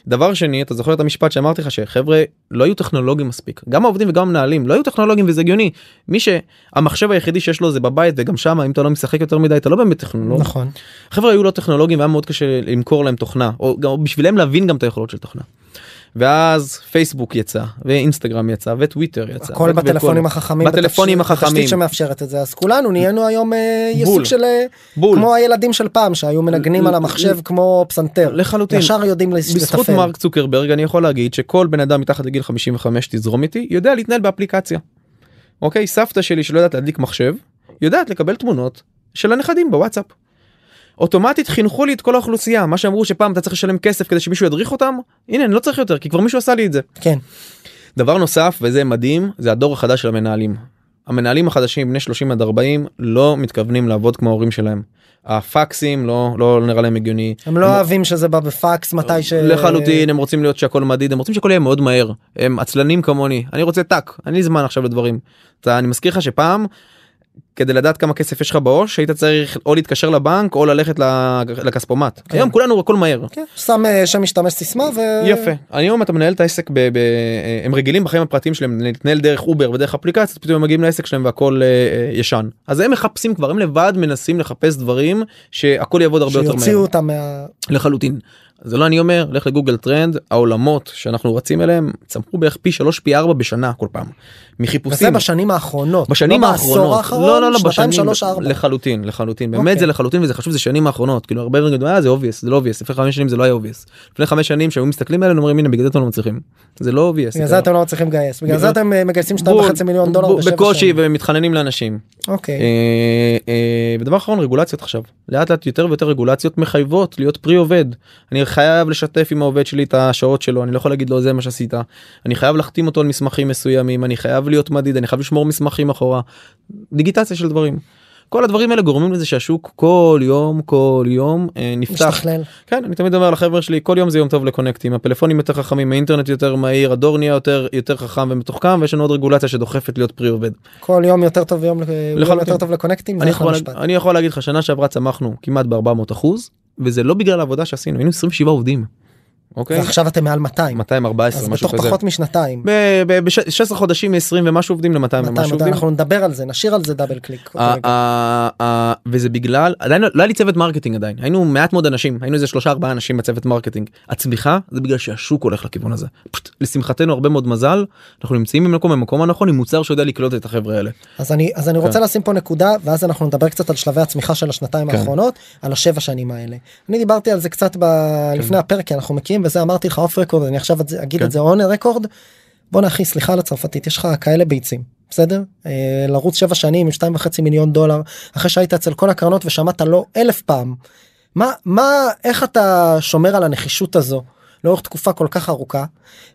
דבר שני אתה זוכר את המשפט שאמרתי לך שחבר'ה לא היו טכנולוגים מספיק גם העובדים וגם המנהלים לא היו טכנולוגים וזה הגיוני מי שהמחשב היחידי שיש לו זה בבית וגם שם אם אתה לא משחק יותר מדי אתה לא באמת טכנולוג. נכון. חבר'ה היו לא טכנולוגים והיה מאוד קשה למכור להם תוכנה או גם בשבילם להבין גם את היכולות של תוכנה. ואז פייסבוק יצא ואינסטגרם יצא וטוויטר יצא. הכל בטלפונים וכל- החכמים. בטלפונים החכמים. בתשתית שמאפשרת את זה אז כולנו נהיינו היום אה. סוג של אה, בול. כמו הילדים של פעם שהיו מנגנים על המחשב כמו פסנתר. לחלוטין. ישר יודעים לס- בזכות. מרק צוקרברג אני יכול להגיד שכל בן אדם מתחת לגיל 55 תזרום איתי יודע להתנהל באפליקציה. אוקיי סבתא שלי שלא יודעת להדליק מחשב יודעת לקבל תמונות של הנכדים בוואטסאפ. אוטומטית חינכו לי את כל האוכלוסייה מה שאמרו שפעם אתה צריך לשלם כסף כדי שמישהו ידריך אותם הנה אני לא צריך יותר כי כבר מישהו עשה לי את זה. כן. דבר נוסף וזה מדהים זה הדור החדש של המנהלים. המנהלים החדשים בני 30 עד 40 לא מתכוונים לעבוד כמו ההורים שלהם. הפקסים לא לא נראה להם הגיוני. הם לא אוהבים שזה בא בפקס מתי ש... לחלוטין הם רוצים להיות שהכל מדיד הם רוצים שהכל יהיה מאוד מהר הם עצלנים כמוני אני רוצה טאק אין לי זמן עכשיו לדברים. אתה, אני מזכיר לך שפעם כדי לדעת כמה כסף יש לך בעו"ש היית צריך או להתקשר לבנק או ללכת לכספומט. כן. היום כולנו הכל מהר. כן, שם אה, שם משתמש סיסמה ו... יפה היום אתה מנהל את העסק ב, ב, אה, הם רגילים בחיים הפרטיים שלהם להתנהל דרך אובר ודרך אפליקציות פתאום הם מגיעים לעסק שלהם והכל אה, אה, ישן אז הם מחפשים כבר הם לבד מנסים לחפש דברים שהכל יעבוד הרבה יותר שיוציאו מהר אותם מה... לחלוטין. זה לא אני אומר לך לגוגל טרנד העולמות שאנחנו רצים אליהם צמחו בערך פי 3 פי 4 בשנה כל פעם. וזה מחיפושים בשנים האחרונות. בשנים לא האחרונות האחרון, לא לא לא שנתיים, בשנים שלוש, ארבע. לחלוטין לחלוטין באמת אוקיי. זה לחלוטין וזה חשוב זה שנים האחרונות כאילו הרבה דברים אה זה obvious זה לא obvious לפני חמש שנים זה לא היה obvious לפני חמש שנים שהיו מסתכלים עלינו אומרים הנה בגלל זה אתם לא מצליחים זה לא obvious. בגלל זה אתם לא מצליחים לגייס. בגלל זה אתם אה, מגייסים בול, 2.5 מיליון דולר בקושי. ומתחננים לאנשים. אוקיי. אה, ודבר אחרון רגולציות עכשיו לאט לאט יותר ויותר רגולציות מחייבות להיות פרי עובד אני חייב לשתף עם העובד שלי את השעות שלו אני לא יכול להגיד לו זה מה שעשית אני חייב להחתים אותו על מסמכים מסוימים אני חייב להיות מדיד אני חייב לשמור מסמכים אחורה דיגיטציה של דברים. כל הדברים האלה גורמים לזה שהשוק כל יום כל יום אה, נפתח משתכלל. כן אני תמיד אומר לחבר'ה שלי כל יום זה יום טוב לקונקטים הפלאפונים יותר חכמים האינטרנט יותר מהיר הדור נהיה יותר יותר חכם ומתוחכם ויש לנו עוד רגולציה שדוחפת להיות פרי עובד. כל יום יותר טוב יום יום. יותר טוב לקונקטים. אני יכול. אני יכול להגיד לך שנה שעברה צמחנו כמעט ב-400 אחוז וזה לא בגלל העבודה שעשינו היינו 27 עובדים. אוקיי? ועכשיו אתם מעל 200. 214 אז משהו בתוך כזה. פחות משנתיים. ב-16 חודשים מ-20 ומשהו עובדים ל-200 200, ומשהו עובדים. אנחנו נדבר על זה נשאיר על זה double click. וזה בגלל עדיין לא לא היה לי צוות marketing עדיין היינו מעט מאוד אנשים היינו איזה שלושה ארבעה אנשים בצוות marketing הצמיחה זה בגלל שהשוק הולך לכיוון הזה פשוט לשמחתנו הרבה מאוד מזל אנחנו נמצאים במקום במקום הנכון עם מוצר שיודע לקלוט את החברה האלה. אז אני אז אני רוצה לשים פה נקודה ואז אנחנו נדבר קצת על שלבי הצמיחה של השנתיים כן. האחרונות על השבע שנים האלה. אני דיברתי על זה קצת ב... לפני הפרק כי אנחנו מכירים וזה אמרתי לך אוף רקורד אני עכשיו אגיד כן. את זה און רקורד. בוא נכי סליחה על הצרפתית יש לך כאלה ביצים בסדר אה, לרוץ שבע שנים עם שתיים וחצי מיליון דולר אחרי שהיית אצל כל הקרנות ושמעת לא אלף פעם. מה מה איך אתה שומר על הנחישות הזו לאורך תקופה כל כך ארוכה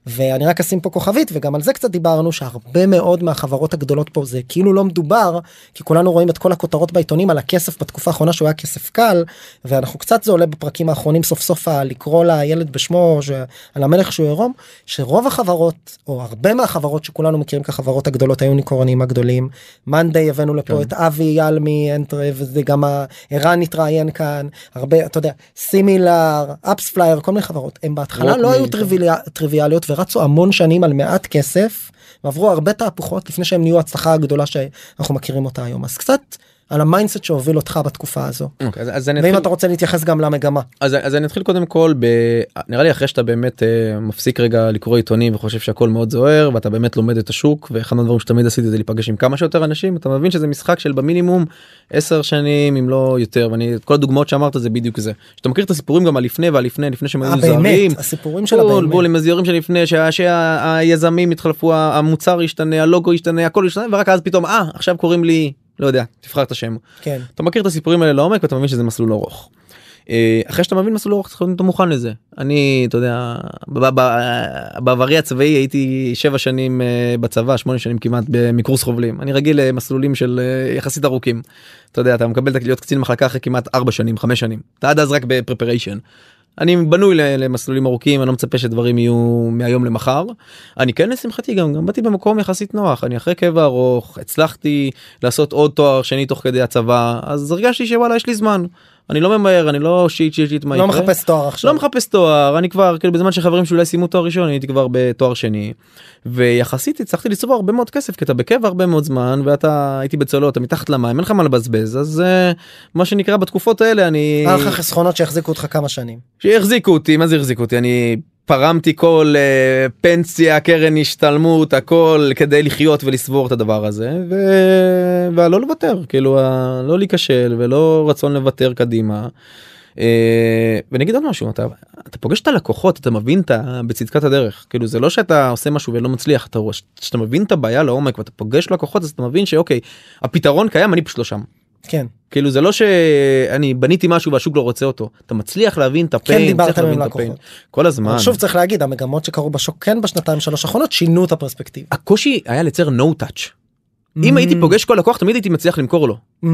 ואני רק אשים פה כוכבית וגם על זה קצת דיברנו שהרבה מאוד מהחברות הגדולות פה זה כאילו לא מדובר כי כולנו רואים את כל הכותרות בעיתונים על הכסף בתקופה האחרונה שהוא היה כסף קל ואנחנו קצת זה עולה בפרקים האחרונים סוף סוף לקרוא לילד בשמו ש- על המלך שהוא עירום שרוב החברות או הרבה מהחברות שכולנו מכירים כחברות הגדולות היוניקורנים הגדולים monday הבאנו לפה כן. את אבי אייל מאנטרה וזה גם ערן התראיין כאן הרבה אתה יודע Similar AppsFlyer כל מיני חברות הם בהתחלה לא היו. טריוויאליות טריוויאליות ורצו המון שנים על מעט כסף ועברו הרבה תהפוכות לפני שהם נהיו ההצלחה הגדולה שאנחנו מכירים אותה היום. אז קצת על ה mindset שהוביל אותך בתקופה הזו. אוקיי, אז, אז אני ואם אתחיל, אתה רוצה להתייחס גם למגמה. אז, אז אני אתחיל קודם כל ב... נראה לי אחרי שאתה באמת אה, מפסיק רגע לקרוא עיתונים וחושב שהכל מאוד זוהר ואתה באמת לומד את השוק ואחד מהדברים שתמיד עשיתי זה להיפגש עם כמה שיותר אנשים אתה מבין שזה משחק של במינימום 10 שנים אם לא יותר ואני את כל הדוגמאות שאמרת זה בדיוק זה. שאתה מכיר את הסיפורים גם על לפני ועל לפני לפני שהם אה, היו זוהרים הסיפורים של הבאמת. בול עם הזיורים שלפני שה- שהיזמים התחלפו המוצר ישתנה הלוגו ישתנה הכל ישתנה ורק אז פתאום אה עכשיו קוראים לי לא יודע תבחר את השם כן אתה מכיר את הסיפורים האלה לעומק ואתה מבין שזה מסלול ארוך. אה, אחרי שאתה מבין מסלול ארוך צריך להיות מוכן לזה אני אתה יודע בעברי הצבאי הייתי שבע שנים אה, בצבא שמונה שנים כמעט ב- מקורס חובלים אני רגיל למסלולים של אה, יחסית ארוכים. אתה יודע אתה מקבל להיות קצין מחלקה אחרי כמעט ארבע שנים חמש שנים אתה עד אז רק בפרפריישן. אני בנוי למסלולים ארוכים אני לא מצפה שדברים יהיו מהיום למחר. אני כן לשמחתי גם גם באתי במקום יחסית נוח אני אחרי קבע ארוך הצלחתי לעשות עוד תואר שני תוך כדי הצבא אז הרגשתי שוואלה יש לי זמן. אני לא ממהר אני לא שיט שיט שיט מה לא יקרה. מחפש תואר עכשיו לא מחפש תואר אני כבר כאילו בזמן שחברים שלי אולי סיימו תואר ראשון הייתי כבר בתואר שני. ויחסית הצלחתי לצבור הרבה מאוד כסף כי אתה בקבע הרבה מאוד זמן ואתה הייתי בצולות אתה מתחת למים אין לך מה לבזבז אז אה, מה שנקרא בתקופות האלה אני היה לך חסכונות שיחזיקו אותך כמה שנים שהחזיקו אותי מה זה החזיקו אותי אני פרמתי כל אה, פנסיה קרן השתלמות הכל כדי לחיות ולסבור את הדבר הזה ו... ולא לוותר כאילו ה- לא להיכשל ולא רצון לוותר קדימה. אה, ואני אגיד עוד משהו אתה אתה פוגש את הלקוחות אתה מבין את בצדקת הדרך כאילו זה לא שאתה עושה משהו ולא מצליח אתה רואה שאתה מבין את הבעיה לעומק ואתה פוגש לקוחות אז אתה מבין שאוקיי הפתרון קיים אני פשוט לא שם. כן כאילו זה לא שאני בניתי משהו והשוק לא רוצה אותו אתה מצליח להבין את הפיין כן דיברתם צריך להבין עם הפיין. לקוחות. כל הזמן שוב צריך להגיד המגמות שקרו בשוק כן בשנתיים שלוש האחרונות שינו את הפרספקטיבה. הקושי היה לייצר no touch אם הייתי פוגש כל לקוח תמיד הייתי מצליח למכור לו Mm.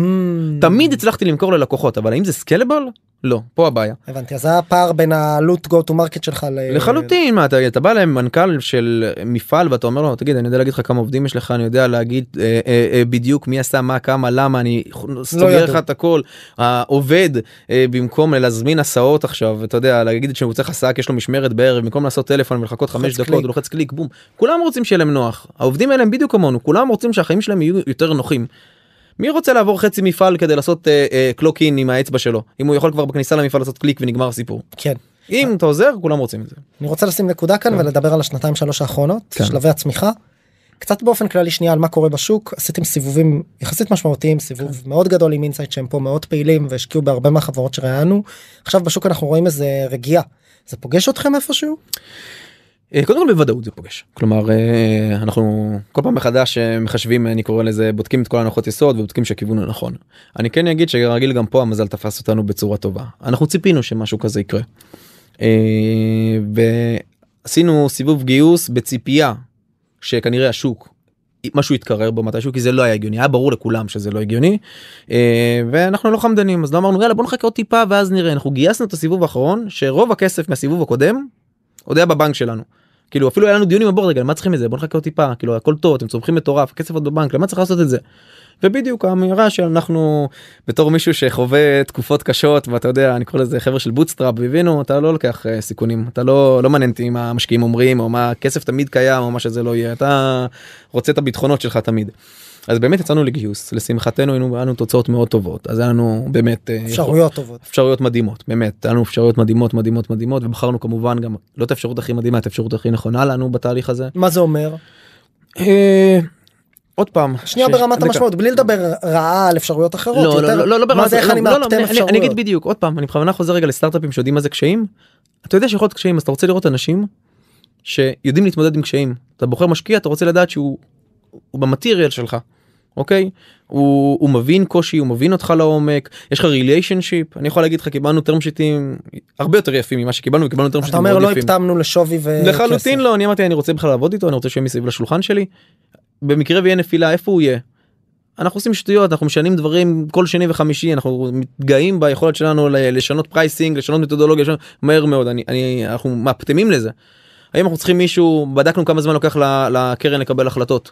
תמיד הצלחתי למכור ללקוחות אבל האם זה scalable לא פה הבעיה הבנתי אז זה הפער בין העלות go to market שלך ל... לחלוטין מה אתה, אתה בא למנכ"ל של מפעל ואתה אומר לו תגיד אני יודע להגיד לך כמה עובדים יש לך אני יודע להגיד אה, אה, אה, בדיוק מי עשה מה כמה למה אני סוגר ידעו. לך את הכל העובד אה, במקום להזמין הסעות עכשיו אתה יודע להגיד שהוא צריך הסעה כי יש לו משמרת בערב במקום לעשות טלפון ולחכות חמש דקות קליק. הוא לוחץ קליק בום כולם רוצים שיהיה להם נוח העובדים האלה הם בדיוק כמונו כולם רוצים שהחיים שלהם יהיו יותר נוחים. מי רוצה לעבור חצי מפעל כדי לעשות אה, אה, clock in עם האצבע שלו אם הוא יכול כבר בכניסה למפעל לעשות קליק ונגמר הסיפור כן. אם אתה עוזר כולם רוצים את זה. אני רוצה לשים נקודה כאן ולדבר על השנתיים שלוש האחרונות כן. שלבי הצמיחה. קצת באופן כללי שנייה על מה קורה בשוק עשיתם סיבובים יחסית משמעותיים סיבוב כן. מאוד גדול עם Insight שהם פה מאוד פעילים והשקיעו בהרבה מהחברות שראיינו עכשיו בשוק אנחנו רואים איזה רגיעה זה פוגש אתכם איפשהו אה, קודם כל בוודאות זה פוגש כלומר אה, אנחנו כל פעם מחדש אה, מחשבים אני קורא לזה בודקים את כל הנחות יסוד ובודקים שהכיוון הוא נכון. אני כן אגיד שרגיל גם פה המזל תפס אותנו בצורה טובה אנחנו ציפינו שמשהו כזה יקרה. אה, ועשינו סיבוב גיוס בציפייה שכנראה השוק משהו יתקרר בו מתישהו כי זה לא היה הגיוני היה ברור לכולם שזה לא הגיוני אה, ואנחנו לא חמדנים אז לא אמרנו יאללה בוא נחכה עוד טיפה ואז נראה אנחנו גייסנו את הסיבוב האחרון שרוב הכסף מהסיבוב הקודם עוד היה בבנק שלנו. כאילו אפילו היה לנו דיונים ב board רגע מה צריכים את זה בוא נחכה עוד טיפה כאילו הכל טוב אתם צומחים מטורף הכסף עוד בבנק למה צריך לעשות את זה. ובדיוק האמירה שאנחנו בתור מישהו שחווה תקופות קשות ואתה יודע אני קורא לזה חבר'ה של bootstrap הבינו אתה לא לוקח אה, סיכונים אתה לא לא מעניין אותי מה המשקיעים אומרים או מה הכסף תמיד קיים או מה שזה לא יהיה אתה רוצה את הביטחונות שלך תמיד. אז באמת יצאנו לגיוס לשמחתנו היינו לנו תוצאות מאוד טובות אז היה לנו באמת אה, אפשרויות טובות אפשרויות מדהימות באמת היה לנו אפשרויות מדהימות מדהימות מדהימות ובחרנו כמובן גם לא את האפשרות הכי מדהימה את האפשרות הכי נכונה לנו בתהליך הזה. מה זה אומר אה, עוד פעם שנייה ש- ברמת. המשמעות בלי לדבר רעה על אפשרויות אחרות לא, יותר לא, לא, לא ברמת זה איך אני לא, לא, מאפטם אפשרויות אני אגיד בדיוק עוד פעם אני בכוונה חוזר רגע לסטארט-אפים שיודעים מה זה קשיים. אתה יודע שיכול להיות קשיים אז אתה רוצה לראות אנשים שיודעים להתמודד עם קשיים אתה בוחר משקיע אתה רוצה לדעת שהוא הוא במטריאל שלך. אוקיי הוא, הוא מבין קושי הוא מבין אותך לעומק יש לך ריליישנשיפ אני יכול להגיד לך קיבלנו טרם שיטים הרבה יותר יפים ממה שקיבלנו קיבלנו טרם אתה שיטים אומר מאוד לא יפים. אפטמנו לשווי וכסף לחלוטין לא אני אמרתי אני רוצה בכלל לעבוד איתו אני רוצה שיהיה מסביב לשולחן שלי. במקרה ויהיה נפילה איפה הוא יהיה. אנחנו עושים שטויות אנחנו משנים דברים כל שני וחמישי אנחנו מתגאים ביכולת שלנו לשנות pricing לשנות מתודולוגיה לשנות מהר מאוד אני, אני אנחנו מאפטמים לזה. האם אנחנו צריכים מישהו בדקנו כמה זמן לוקח לקרן לקבל החלטות.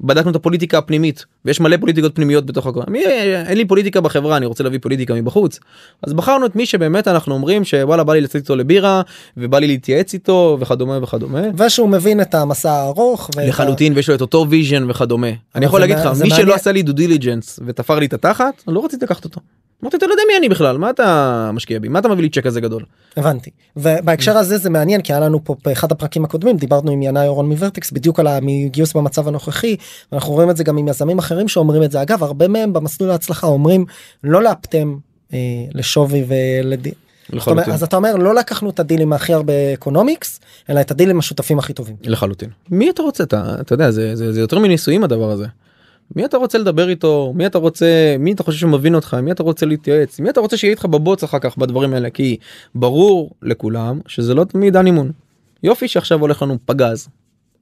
בדקנו את הפוליטיקה הפנימית ויש מלא פוליטיקות פנימיות בתוך הכל. מי, אין לי פוליטיקה בחברה אני רוצה להביא פוליטיקה מבחוץ. אז בחרנו את מי שבאמת אנחנו אומרים שוואלה בא לי לצאת איתו לבירה ובא לי להתייעץ איתו וכדומה וכדומה. ושהוא מבין את המסע הארוך ואת ה- לחלוטין ויש לו את אותו vision וכדומה אני יכול להגיד לך מי שלא. עשה לי due diligence ותפר לי את התחת אני לא רציתי לקחת אותו. אמרתי אתה לא יודע מי אני בכלל מה אתה משקיע בי מה אתה מביא לי צ'ק כזה גדול. הבנתי ובהקשר הזה זה מעניין כי היה לנו פה באחד הפרקים הקודמים דיברנו עם ינאי אורון מ Vertex בדיוק על הגיוס במצב הנוכחי ואנחנו רואים את זה גם עם יזמים אחרים שאומרים את זה אגב הרבה מהם במסלול ההצלחה אומרים לא לאפטם אה, לשווי ולדי. זאת אומרת, לחלוטין. אז אתה אומר לא לקחנו את הדילים הכי הרבה economics אלא את הדילים השותפים הכי טובים. לחלוטין. מי אתה רוצה אתה אתה יודע זה זה זה יותר מנישואים הדבר הזה. מי אתה רוצה לדבר איתו מי אתה רוצה מי אתה חושב שמבין אותך מי אתה רוצה להתייעץ מי אתה רוצה שיהיה איתך בבוץ אחר כך בדברים האלה כי ברור לכולם שזה לא תמיד honeymoon. יופי שעכשיו הולך לנו פגז.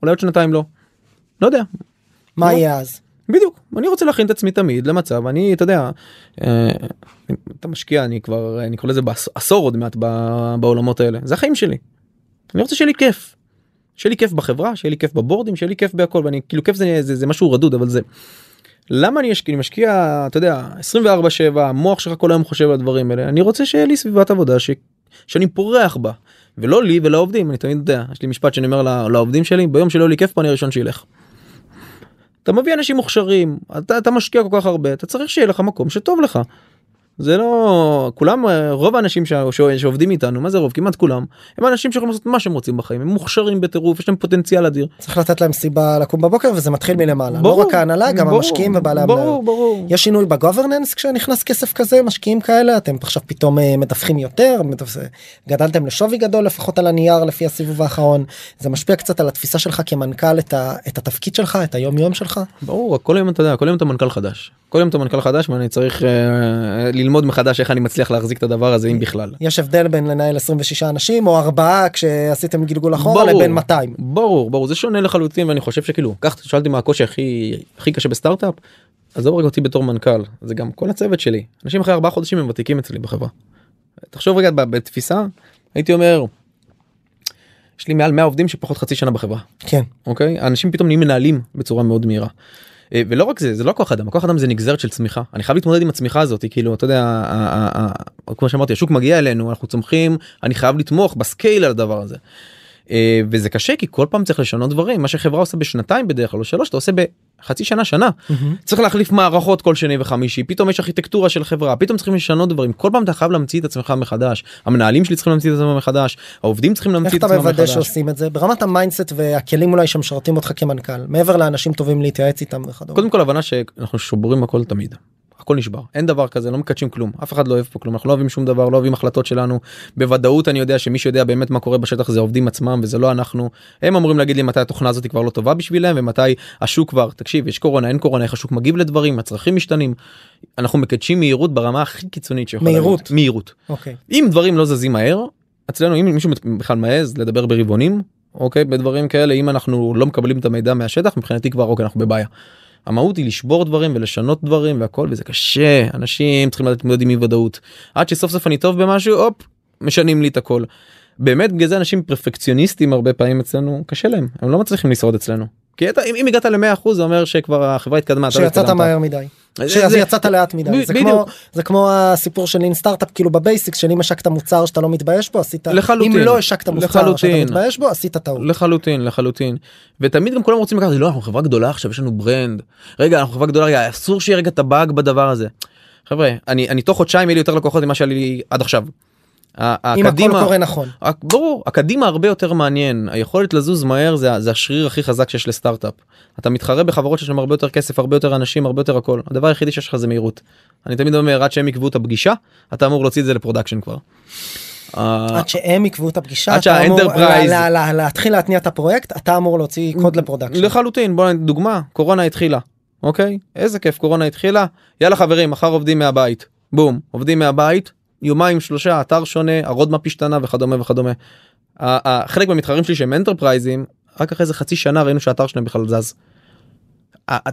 אולי עוד שנתיים לא. לא יודע מה לא. יהיה אז? בדיוק אני רוצה להכין את עצמי תמיד למצב אני אתה יודע אה, אתה משקיע אני כבר אני קורא לזה בעשור עוד מעט בעולמות האלה זה החיים שלי. אני רוצה שיהיה לי כיף. שיהיה לי כיף בחברה שיהיה לי כיף בבורדים שיהיה לי כיף בהכל ואני כאילו כיף זה זה, זה משהו רדוד אבל זה. למה אני אשקיע אני משקיע אתה יודע 24 7 המוח שלך כל היום חושב על הדברים האלה אני רוצה שיהיה לי סביבת עבודה ש... שאני פורח בה ולא לי ולעובדים אני תמיד יודע יש לי משפט שאני אומר ל- לעובדים שלי ביום שלא לי כיף פה אני הראשון שילך. אתה מביא אנשים מוכשרים אתה, אתה משקיע כל כך הרבה אתה צריך שיהיה לך מקום שטוב לך. זה לא כולם אה, רוב האנשים ש- שעובדים איתנו מה זה רוב? כמעט כולם הם אנשים שיכולים לעשות מה שהם רוצים בחיים הם מוכשרים בטירוף יש להם פוטנציאל אדיר. צריך לתת להם סיבה לקום בבוקר וזה מתחיל מלמעלה. לא ברור, רק ההנהלה גם ברור, המשקיעים ובעלי ברור המניות. ברור. יש שינוי בגוברננס? כשנכנס כסף כזה משקיעים כאלה אתם עכשיו פתאום אה, מדווחים יותר מדווח- גדלתם לשווי גדול לפחות על הנייר לפי הסיבוב האחרון. זה משפיע קצת על התפיסה שלך כמנכ"ל את, ה, את התפקיד שלך את היום יום שלך? ברור כל יום אתה יודע כל יום אתה מנכ"ל חדש. כל יום אתה מנכ"ל חדש ואני צריך אה, ללמוד מחדש איך אני מצליח להחזיק את הדבר הזה אם בכלל. יש הבדל בין לנהל 26 אנשים או ארבעה כשעשיתם גלגול אחורה ברור, לבין 200 ברור ברור זה שונה לחלוטין ואני חושב שכאילו קח שאלתי מה הקושי הכי הכי קשה בסטארט-אפ. עזוב רגע אותי בתור מנכ"ל זה גם כל הצוות שלי אנשים אחרי ארבעה חודשים הם ותיקים אצלי בחברה. תחשוב רגע בתפיסה הייתי אומר. יש לי מעל 100 עובדים שפחות חצי שנה בחברה כן. אוקיי אנשים פתאום נהיים מנהלים בצורה מאוד מהירה. אה, ולא רק זה זה לא כוח אדם הכוח אדם זה נגזרת של צמיחה אני חייב להתמודד עם הצמיחה הזאת כאילו אתה יודע כמו שאמרתי השוק מגיע אלינו אנחנו צומחים אני חייב לתמוך בסקייל על הדבר הזה. אה, וזה קשה כי כל פעם צריך לשנות דברים מה שחברה עושה בשנתיים בדרך כלל או שלוש אתה עושה בחצי שנה שנה צריך להחליף מערכות כל שני וחמישי פתאום יש ארכיטקטורה של חברה פתאום צריכים לשנות דברים כל פעם אתה חייב להמציא את עצמך מחדש המנהלים שלי צריכים להמציא את עצמם מחדש העובדים צריכים איך להמציא את אתה עצמם מוודא מחדש. שעושים את זה ברמת ה mindset והכלים אולי שמשרתים אותך כמנכ"ל מעבר לאנשים טובים להתייעץ איתם וכדומה. קודם כל הבנה שאנחנו שוברים הכל תמיד. הכל נשבר אין דבר כזה לא מקדשים כלום אף אחד לא אוהב פה כלום אנחנו לא אוהבים שום דבר לא אוהבים החלטות שלנו בוודאות אני יודע שמי שיודע באמת מה קורה בשטח זה העובדים עצמם וזה לא אנחנו הם אמורים להגיד לי מתי התוכנה הזאת כבר לא טובה בשבילם ומתי השוק כבר תקשיב יש קורונה אין קורונה איך השוק מגיב לדברים הצרכים משתנים. אנחנו מקדשים מהירות ברמה הכי קיצונית שיכולה מהירות. להיות. מהירות אוקיי. אם דברים לא זזים מהר אצלנו אם מישהו בכלל מעז לדבר ברבעונים אוקיי בדברים כאלה אם אנחנו לא מקבלים את המידע מהשטח מבחינתי כבר אוקיי אנחנו בבעיה. המהות היא לשבור דברים ולשנות דברים והכל וזה קשה אנשים צריכים להתמודד עם אי ודאות עד שסוף סוף אני טוב במשהו הופ משנים לי את הכל. באמת בגלל זה אנשים פרפקציוניסטים הרבה פעמים אצלנו קשה להם הם לא מצליחים לשרוד אצלנו. כי אתה, אם, אם הגעת ל-100% זה אומר שכבר החברה התקדמה. לא שיצאת. מהר מדי. זה- שאז זה- יצאת לאט מדי זה. כמו זה כמו הסיפור של אין סטארט-אפ כאילו ב basics של אם השקת מוצר שאתה לא מתבייש בו עשית לחלוטין. אם לא השקת מוצר שאתה לחלוטין. מתבייש בו עשית טעות. לחלוטין לחלוטין ותמיד גם כולם רוצים לקחת לא אנחנו חברה גדולה עכשיו יש לנו brand רגע אנחנו חברה גדולה רגע אסור שיהיה רגע הבאג בדבר הזה. חבר'ה אני אני תוך חודשיים יהיה לי יותר לקוחות ממה שהיה לי עד עכשיו. אם הכל הקדימה- קורה נכון. ברור הקדימה הרבה יותר מעניין היכולת לזוז מהר זה, זה השריר הכי חזק שיש לסטארט-אפ. אתה מתחרה בחברות שיש להם הרבה יותר כסף הרבה יותר אנשים הרבה יותר הכל הדבר היחידי שיש לך זה מהירות. אני תמיד אומר עד שהם יקבעו את הפגישה אתה אמור להוציא את זה ל production כבר. עד שהם יקבעו את הפגישה עד שה enterprise- לה- לה- לה- להתחיל להתניע את הפרויקט אתה אמור להוציא קוד ל production. לחלוטין בוא נ- דוגמה קורונה התחילה אוקיי איזה כיף קורונה התחילה יאללה חברים מחר עובדים מהבית בום עובדים מהבית יומיים שלושה אתר שונה ה roadmap השתנה וכדומה וכדומה. חלק מהמתחרים שלי שהם אנטרפרייזים רק אחרי איזה חצי שנה ראינו שהאתר שלהם בכלל זז.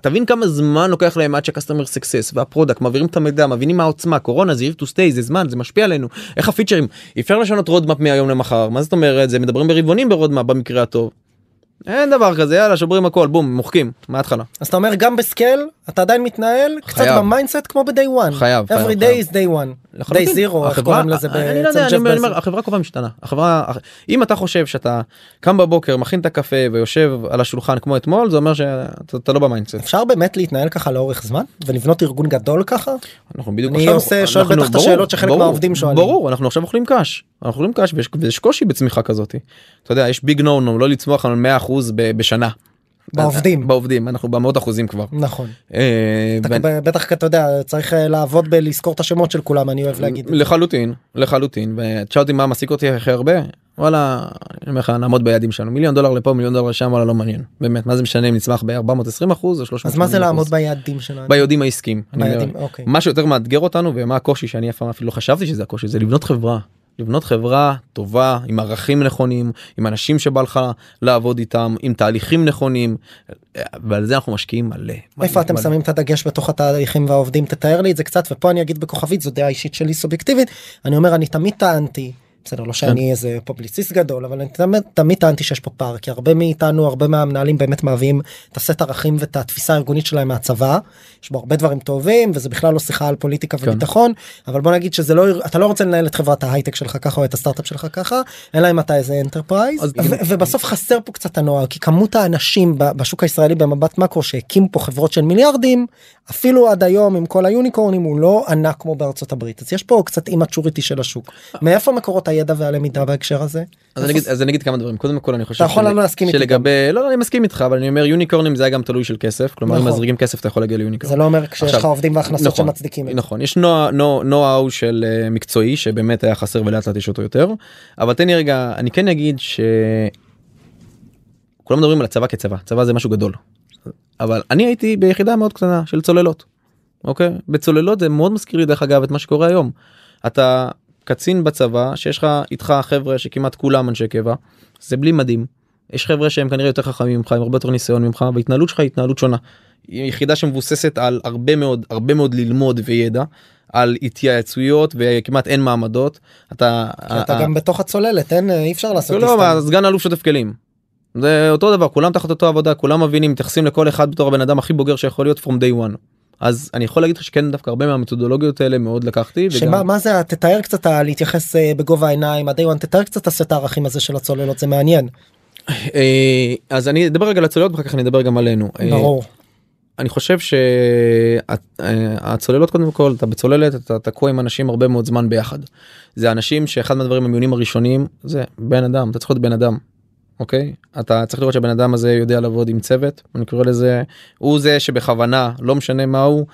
תבין כמה זמן לוקח להם עד שה customer success וה product מעבירים את המידע מבינים מה העוצמה קורונה זה to stay זה זמן זה משפיע עלינו איך הפיצ'רים אפשר לשנות roadmap מהיום למחר מה זאת אומרת זה מדברים ברבעונים ב roadmap במקרה הטוב. אין דבר כזה יאללה שוברים הכל בום מוחקים מההתחלה אז אתה אומר גם ב scale אתה עדיין מתנהל קצת חייב. ב mindset כמו ב-day one. חייב, חייב, every day חייב. is day one. Day zero איך קוראים לזה אני לא. אומר, החברה קבועה משתנה החברה אם אתה חושב שאתה קם בבוקר מכין את הקפה ויושב על השולחן כמו אתמול זה אומר שאתה אתה לא ב mindset. אפשר באמת להתנהל ככה לאורך זמן ולבנות ארגון גדול ככה? אנחנו בדיוק אני עושה- שואל בטח את השאלות שחלק מהעובדים שואלים. ברור אנחנו עכשיו אוכלים קש אנחנו אוכלים קש ויש, קושי בצמיחה כזאת. אתה יודע יש big no no לא לצמוח על 100% ב- בשנה. בעובדים. בעובדים אנחנו במאות אחוזים כבר. נכון. אה, בטח אתה יודע צריך אה, לעבוד בלזכור את השמות של כולם אני אוהב להגיד. לחלוטין לחלוטין ותשאל אותי מה מעסיק אותי הכי הרבה וואלה אני אומר לך נעמוד ביעדים שלנו מיליון דולר לפה מיליון דולר לשם וואלה לא מעניין באמת מה זה משנה אם נצמח ב-420 אחוז או 300 אז מה זה לעמוד ביעדים שלנו? ביעדים העסקיים. אוקיי. מה שיותר מאתגר אותנו ומה הקושי שאני אף פעם אפילו לא חשבתי שזה הקושי זה לבנות חברה. לבנות חברה טובה עם ערכים נכונים עם אנשים שבא לך לעבוד איתם עם תהליכים נכונים ועל זה אנחנו משקיעים מלא. איפה אתם שמים את הדגש בתוך התהליכים והעובדים תתאר לי את זה קצת ופה אני אגיד בכוכבית זו דעה אישית שלי סובייקטיבית אני אומר אני תמיד טענתי. בסדר לא שאני איזה פובליציסט גדול אבל אני תמיד, תמיד טענתי שיש פה פער כי הרבה מאיתנו הרבה מהמנהלים באמת מביאים את הסט ערכים ואת התפיסה הארגונית שלהם מהצבא. יש בו הרבה דברים טובים וזה בכלל לא שיחה על פוליטיקה כן. וביטחון אבל בוא נגיד שזה לא אתה לא רוצה לנהל את חברת ההייטק שלך ככה או את הסטארט-אפ שלך ככה אלא אם אתה איזה enterprise ובסוף חסר פה קצת הנוער כי כמות האנשים בשוק הישראלי במבט מקרו שהקימו פה חברות של מיליארדים אפילו עד היום עם כל היוניקורנים הוא לא ענק כמו בארצות הברית. אז יש פה קצת אימצ'וריטי של השוק. מאיפה מקורות הידע והלמידה בהקשר הזה. אז אני אגיד אז אני אגיד כמה דברים קודם כל אני חושב אתה יכול לא להסכים איתי שלגבי לא לא, אני מסכים איתך אבל אני אומר יוניקורנים זה היה גם תלוי של כסף כלומר אם נכון. מזריקים כסף אתה יכול להגיע ליוניקורן. זה לא אומר כשיש לך עובדים והכנסות נכון, שמצדיקים את. נכון יש נוע של אה, מקצועי שבאמת היה חסר ולאט לאט יש אותו יותר אבל תן לי רגע אני כן אגיד ש... כולם מדברים על הצבא כצבא צבא זה משהו גדול אבל אני הייתי ביחידה מאוד קטנה של צוללות. אוקיי בצוללות זה מאוד מזכיר לי דרך אגב את מה שקורה היום. אתה קצין בצבא שיש לך איתך חבר'ה שכמעט כולם אנשי קבע זה בלי מדים. יש חבר'ה שהם כנראה יותר חכמים ממך עם הרבה יותר ניסיון ממך וההתנהלות שלך היא התנהלות שונה. יחידה שמבוססת על הרבה מאוד הרבה מאוד ללמוד וידע על התייעצויות וכמעט אין מעמדות אתה אתה גם בתוך הצוללת אין אי אפשר לעשות לא. מה, סגן אלוף שוטף כלים. זה אותו דבר כולם תחת אותו עבודה כולם מבינים מתייחסים לכל אחד בתור הבן אדם הכי בוגר שיכול להיות from day one. אז אני יכול להגיד לך שכן דווקא הרבה מהמתודולוגיות האלה מאוד לקחתי. וגם- שמה מה זה תתאר קצת להתייחס אה, בגובה העיניים עד איואן תתאר קצת את הסט הערכים הזה של הצוללות זה מעניין אה, אז אני אדבר רגע על הצוללות ואחר כך אני אדבר גם עלינו. אה, ברור אני חושב שהצוללות קודם כל אתה בצוללת אתה תקוע עם אנשים הרבה מאוד זמן ביחד. זה אנשים שאחד מהדברים המיונים הראשונים זה בן אדם אתה צריך להיות בן אדם. אוקיי אתה צריך לראות שהבן אדם הזה יודע לעבוד עם צוות אני קורא לזה הוא זה שבכוונה לא משנה מה הוא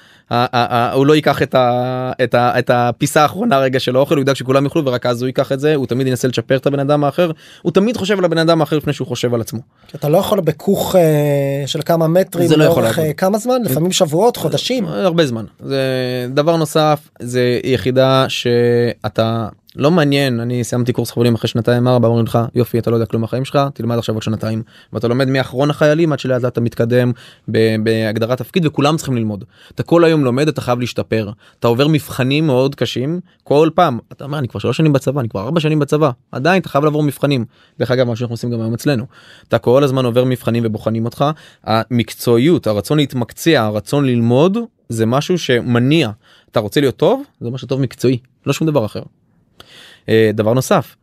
הוא לא ייקח את, ה, את, ה, את הפיסה האחרונה רגע של האוכל הוא ידאג שכולם יאכלו ורק אז הוא ייקח את זה הוא תמיד ינסה לצ'פר את הבן אדם האחר הוא תמיד חושב על הבן אדם האחר לפני שהוא חושב על עצמו. אתה לא יכול בכוך אה, של כמה מטרים זה לא יכול. אה, כמה זמן לפעמים שבועות חודשים הרבה זמן זה דבר נוסף זה יחידה שאתה לא מעניין אני סיימתי קורס חבלים אחרי שנתיים ארבע אומרים לך יופי אתה לא יודע כלום מהחיים שלך תלמד עכשיו עוד שנתיים. ואתה לומד מאחרון החיילים עד שלאט לאט אתה מתקדם בהגדרת תפקיד וכולם צריכים ללמוד. אתה כל היום לומד אתה חייב להשתפר. אתה עובר מבחנים מאוד קשים כל פעם. אתה אומר אני כבר שלוש שנים בצבא אני כבר ארבע שנים בצבא. עדיין אתה חייב לעבור מבחנים. דרך אגב מה שאנחנו עושים גם היום אצלנו. אתה כל הזמן עובר מבחנים ובוחנים אותך. המקצועיות הרצון להתמקצע הרצון ללמוד זה משהו שמניע. אתה רוצה להיות טוב? זה שאתה טוב מקצועי לא שום דבר אחר. אה, דבר נוסף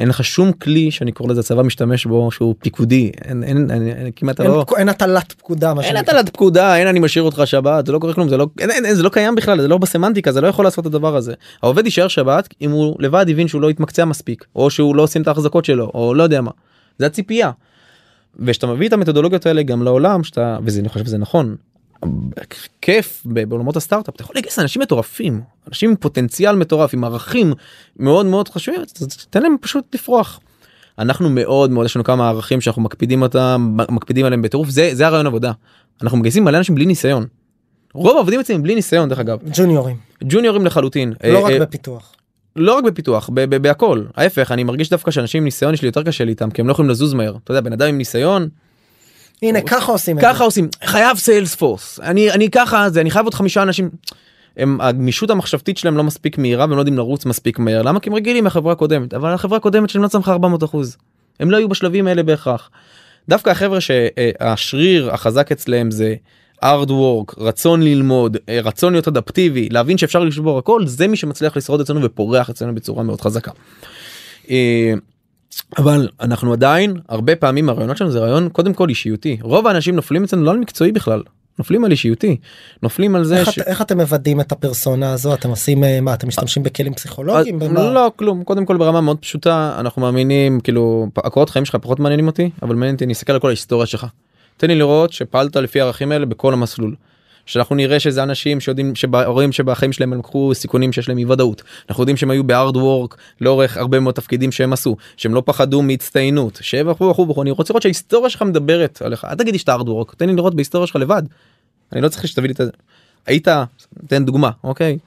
אין לך שום כלי שאני קורא לזה צבא משתמש בו שהוא פיקודי אין אין, אין, אין כמעט אין לא אין הטלת פקודה מה אין. הטלת פקודה אין אני משאיר אותך שבת זה לא קורה כלום זה לא אין, אין, אין, זה לא קיים בכלל זה לא בסמנטיקה זה לא יכול לעשות את הדבר הזה העובד יישאר שבת אם הוא לבד הבין שהוא לא התמקצע מספיק או שהוא לא עושים את ההחזקות שלו או לא יודע מה. זה הציפייה. וכשאתה מביא את המתודולוגיות האלה גם לעולם שאתה וזה אני חושב שזה נכון. כיף בעולמות הסטארט-אפ אתה יכול לגייס אנשים מטורפים אנשים עם פוטנציאל מטורף עם ערכים מאוד מאוד חשובים תן להם פשוט לפרוח. אנחנו מאוד מאוד יש לנו כמה ערכים שאנחנו מקפידים אותם מקפידים עליהם בטירוף זה זה הרעיון עבודה. אנחנו מגייסים מלא אנשים בלי ניסיון. רוב העובדים אצלנו בלי ניסיון דרך אגב ג'וניורים ג'וניורים לחלוטין לא אה, רק אה, בפיתוח. לא רק בפיתוח ב- ב- בהכל ההפך אני מרגיש דווקא שאנשים עם ניסיון יש לי יותר קשה לי איתם כי הם לא יכולים לזוז מהר אתה יודע בן אדם עם ניסיון הנה ככה עושים את זה. ככה עושים חייב סיילס פורס אני אני ככה זה אני חייב עוד חמישה אנשים. הם הגמישות המחשבתית שלהם לא מספיק מהירה והם לא יודעים לרוץ מספיק מהר למה כי הם רגילים מהחברה הקודמת אבל החברה הקודמת שלהם לא צמחה 400 אחוז. הם לא היו בשלבים האלה בהכרח. דווקא החבר'ה שהשריר החזק אצלם זה hard work רצון ללמוד אה, רצון להיות אדפטיבי להבין שאפשר לשבור הכל זה מי שמצליח לשרוד אצלנו ופורח אצלנו בצורה מאוד חזקה. אה, אבל אנחנו עדיין הרבה פעמים הרעיונות שלנו זה רעיון קודם כל אישיותי רוב האנשים נופלים אצלנו לא על מקצועי בכלל נופלים על אישיותי נופלים על זה איך ש... את- איך אתם מוודאים את הפרסונה הזו אתם עושים אה, מה אתם משתמשים בכלים פסיכולוגיים במה? לא כלום קודם כל ברמה מאוד פשוטה אנחנו מאמינים כאילו הקורות חיים שלך פחות מעניינים אותי אבל מעניין אותי אני אסתכל על כל ההיסטוריה שלך. תן לי לראות שפעלת לפי הערכים האלה בכל המסלול. שאנחנו נראה שזה אנשים שיודעים שרואים שבחיים שלהם הם לקחו סיכונים שיש להם אי ודאות אנחנו יודעים שהם היו בהארד וורק לאורך הרבה מאוד תפקידים שהם עשו שהם לא פחדו מהצטיינות שבחו וכו' וכו' אני רוצה לראות שההיסטוריה שלך מדברת עליך אל תגידי שאתה הארד וורק תן לי לראות בהיסטוריה שלך לבד. אני לא צריך שתביא לי את זה. היית תן דוגמה אוקיי.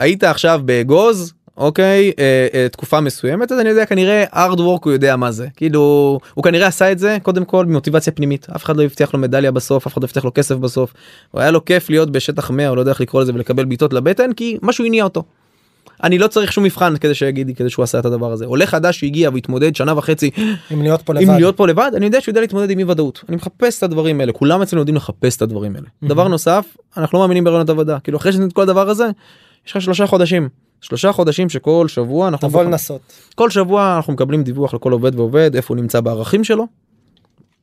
היית עכשיו באגוז אוקיי? אה, אה, תקופה מסוימת אז אני יודע כנראה hard work הוא יודע מה זה. כאילו הוא כנראה עשה את זה קודם כל ממוטיבציה פנימית. אף אחד לא הבטיח לו מדליה בסוף אף אחד לא הבטיח לו כסף בסוף. הוא היה לו כיף להיות בשטח 100 או לא יודע איך לקרוא לזה ולקבל בעיטות לבטן כי משהו הניע אותו. אני לא צריך שום מבחן כדי שיגיד לי כדי שהוא עשה את הדבר הזה. עולה חדש שהגיע והתמודד שנה וחצי אם להיות פה לבד. אם להיות פה לבד אני יודע שהוא יודע להתמודד עם אי ודאות אני מחפש את הדברים האלה. כולם אצלנו יודעים לחפש את הדברים האלה. דבר נוסף אנחנו לא מאמינים ברעיונות עבודה. כאילו אחרי שעשינו את כל הדבר הזה יש לך שלושה חודשים שלושה חודשים שכל שבוע אנחנו תבוא לנסות. כל שבוע אנחנו מקבלים דיווח לכל עובד ועובד איפה הוא נמצא בערכים שלו.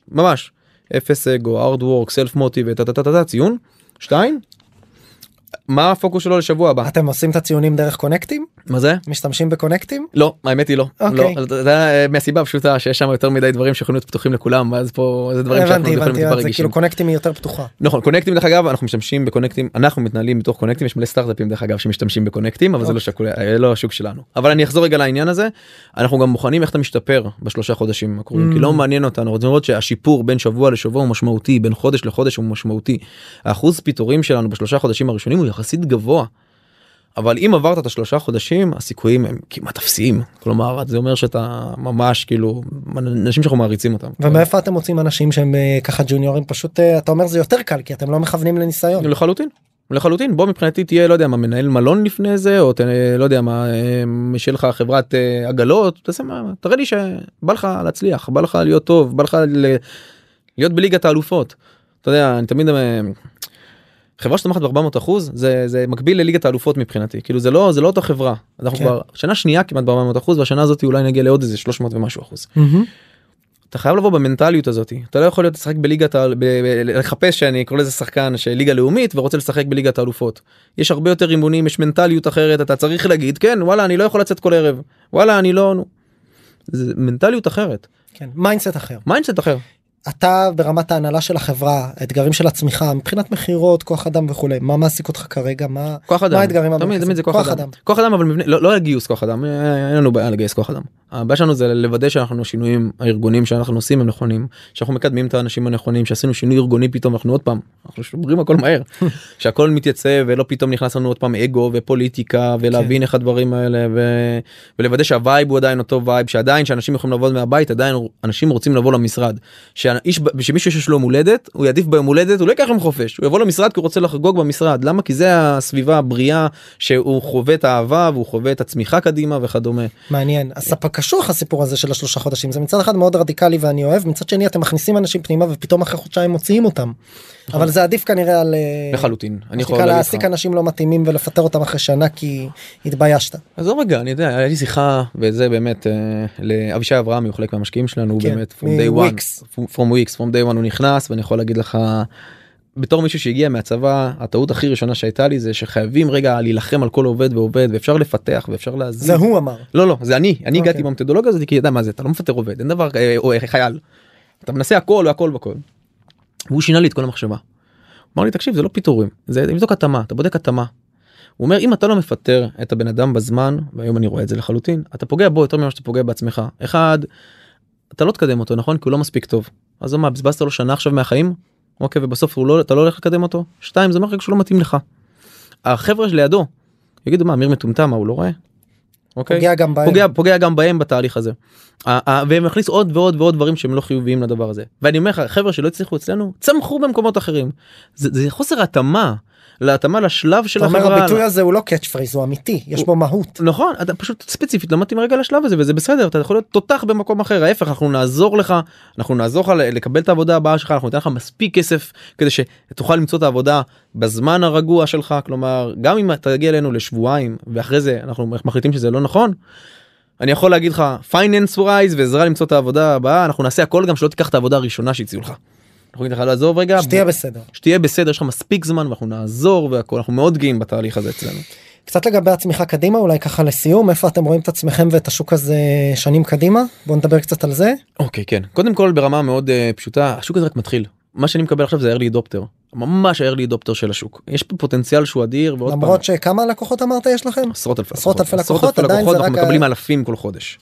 ממש אפס אגו ארד וורק סלף מוטיב ציון. שתיים. מה הפוקוס שלו לשבוע הבא אתם עושים את הציונים דרך קונקטים? מה זה משתמשים בקונקטים? לא האמת היא לא אוקיי. לא זה- אה, מהסיבה הפשוטה שיש שם יותר מדי דברים שיכולים להיות פתוחים לכולם אז פה זה דברים שאנחנו יכולים זה רגישים. כאילו קונקטים היא יותר פתוחה. נכון קונקטים דרך אגב אנחנו משתמשים בקונקטים אנחנו מתנהלים בתוך קונקטים יש מלא סטארט-אפים דרך אגב שמשתמשים בקונקטים אבל זה לא אוקיי. אה, לא השוק שלנו אבל אני אחזור רגע לעניין הזה אנחנו גם בוחנים איך אתה משתפר בשלושה חודשים הקרובים Mm. כי לא מעניין אותנו רוצים לראות שהשיפור בין שבוע לשבוע הוא משמעותי בין חודש לחודש הוא משמעותי. האחוז פיטורים שלנו בשלושה חודשים הראשונים הוא יחסית גבוה. אבל אם עברת את השלושה חודשים הסיכויים הם כמעט אפסיים כלומר זה אומר שאתה ממש כאילו אנשים שאנחנו מעריצים אותם. ומאיפה אתם מוצאים אנשים שהם אה, ככה ג'וניורים פשוט אה, אתה אומר זה יותר קל כי אתם לא מכוונים לניסיון. לחלוטין. לחלוטין בוא מבחינתי תהיה לא יודע מה מנהל מלון לפני זה או ת, לא יודע מה אה, שיהיה לך חברת אה, עגלות תעשה מה תראה לי שבא לך להצליח בא לך להיות טוב בא לך ל... להיות בליגת האלופות. אתה יודע אני תמיד אה, חברה שתומכת ב-400 אחוז זה זה מקביל לליגת האלופות מבחינתי כאילו זה לא זה לא אותה חברה אנחנו כן. כבר שנה שנייה כמעט ב-400 אחוז והשנה הזאת אולי נגיע לעוד איזה 300 ומשהו אחוז. מהמם. אתה חייב לבוא במנטליות הזאת אתה לא יכול להיות לשחק בליגת ה... ב... לחפש שאני קורא לזה שחקן של ליגה לאומית ורוצה לשחק בליגת האלופות. יש הרבה יותר אימונים יש מנטליות אחרת אתה צריך להגיד כן וואלה אני לא יכול לצאת כל ערב וואלה אני לא. זה מנטליות אחרת כן mindset אחר. mindset אחר. אתה ברמת ההנהלה של החברה האתגרים של הצמיחה מבחינת מכירות כוח אדם וכולי מה מעסיק אותך כרגע? מה כוח אדם. מה האתגרים תמיד? תמיד זה כוח אדם. כוח אדם אבל מבנה לא לא גיוס כוח אדם אה, אין לנו בעיה לגייס כוח אדם. הבעיה שלנו זה לוודא שאנחנו השינויים הארגונים שאנחנו עושים הם נכונים שאנחנו מקדמים את האנשים הנכונים שעשינו שינוי ארגוני פתאום אנחנו עוד פעם אנחנו שוברים הכל מהר שהכל מתייצב ולא פתאום נכנס לנו עוד פעם אגו ופוליטיקה ולהבין איך הדברים האלה ו... ולוודא שה vibe הוא עדיין אותו vibe שעדיין שאנשים יכולים לעבוד מהבית עדיין אנשים רוצים לבוא למשרד שמישהו שיש לו יום הולדת הוא יעדיף ביום הולדת הוא לא ייקח יום חופש. הוא יבוא למשרד כי הוא רוצה לחגוג במשרד. למה? כי זה הסביבה הבריאה שהוא חווה את האהבה והוא חווה את הצמיחה קדימה וכדומה. מעניין. אז ספק קשוח הסיפור הזה של השלושה חודשים. זה מצד אחד מאוד רדיקלי ואני אוהב. מצד שני אתם מכניסים אנשים פנימה ופתאום אחרי חודשיים מוציאים אותם. אבל זה עדיף כנראה על אה, לחלוטין אני יכול להעסיק. אנשים לא מתאימים ולפטר אותם אחרי שנה כי התביישת. עזוב רגע אני יודע היה לי שיחה וזה באמת אה, לאבישי אברהם הוא חלק מהמשקיעים שלנו הוא כן, באמת from day one from weeks from day one הוא נכנס ואני יכול להגיד לך. בתור מישהו שהגיע מהצבא הטעות הכי ראשונה שהייתה לי זה שחייבים רגע להילחם על כל עובד ועובד ואפשר לפתח ואפשר להזיז. זה הוא אמר. לא לא זה אני אני הגעתי אוקיי. במתודולוגיה הזאת כי ידע מה זה אתה לא מפטר עובד אין דבר אה, או חייל. אתה מנסה הכל והכל והכל. והוא שינה לי את כל המחשבה. אמר לי תקשיב זה לא פיטורים זה לבדוק התאמה אתה בודק התאמה. הוא אומר אם אתה לא מפטר את הבן אדם בזמן והיום אני רואה את זה לחלוטין אתה פוגע בו יותר ממה שאתה פוגע בעצמך אחד. אתה לא תקדם אותו נכון כי הוא לא מספיק טוב אז מה בזבזת לו שנה עכשיו מהחיים אוקיי ובסוף הוא לא אתה לא הולך לקדם אותו שתיים זה אומר שהוא לא מתאים לך. החבר'ה שלידו יגידו מה אמיר מטומטם מה הוא לא רואה. אוקיי? פוגע גם בהם. פוגע פוגע גם בהם בתהליך הזה. והם מכניס עוד ועוד ועוד דברים שהם לא חיוביים לדבר הזה ואני אומר לך חבר'ה שלא הצליחו אצלנו צמחו במקומות אחרים זה, זה חוסר התאמה להתאמה לשלב של אתה אומר החברה. הביטוי הזה הוא לא catch phrase הוא אמיתי יש בו מהות. נכון אתה פשוט ספציפית לא מתאים רגע לשלב הזה וזה בסדר אתה יכול להיות תותח במקום אחר ההפך אנחנו נעזור לך אנחנו נעזור לך לקבל את העבודה הבאה שלך אנחנו ניתן לך מספיק כסף כדי שתוכל למצוא את העבודה בזמן הרגוע שלך כלומר גם אם אתה תגיע אלינו לשבועיים ואחרי זה אנחנו מחליטים שזה לא נכון. אני יכול להגיד לך finance wise ועזרה למצוא את העבודה הבאה אנחנו נעשה הכל גם שלא תיקח את העבודה הראשונה שהציעו לך. אנחנו נגיד לך לעזוב רגע שתהיה בסדר. שתהיה בסדר יש לך מספיק זמן ואנחנו נעזור והכל אנחנו מאוד גאים בתהליך הזה אצלנו. קצת לגבי הצמיחה קדימה אולי ככה לסיום איפה אתם רואים את עצמכם ואת השוק הזה שנים קדימה בוא נדבר קצת על זה. אוקיי כן קודם כל ברמה מאוד uh, פשוטה השוק הזה רק מתחיל מה שאני מקבל עכשיו זה early adopter ממש ה-early adopter של השוק יש פה פוטנציאל שהוא אדיר ועוד פעם למרות שכמה לקוחות אמרת יש לכם? עשרות אלפי עשרות אלפי לקוחות, עדיין זה אנחנו רק ה- מקבלים אלפים כל חודש.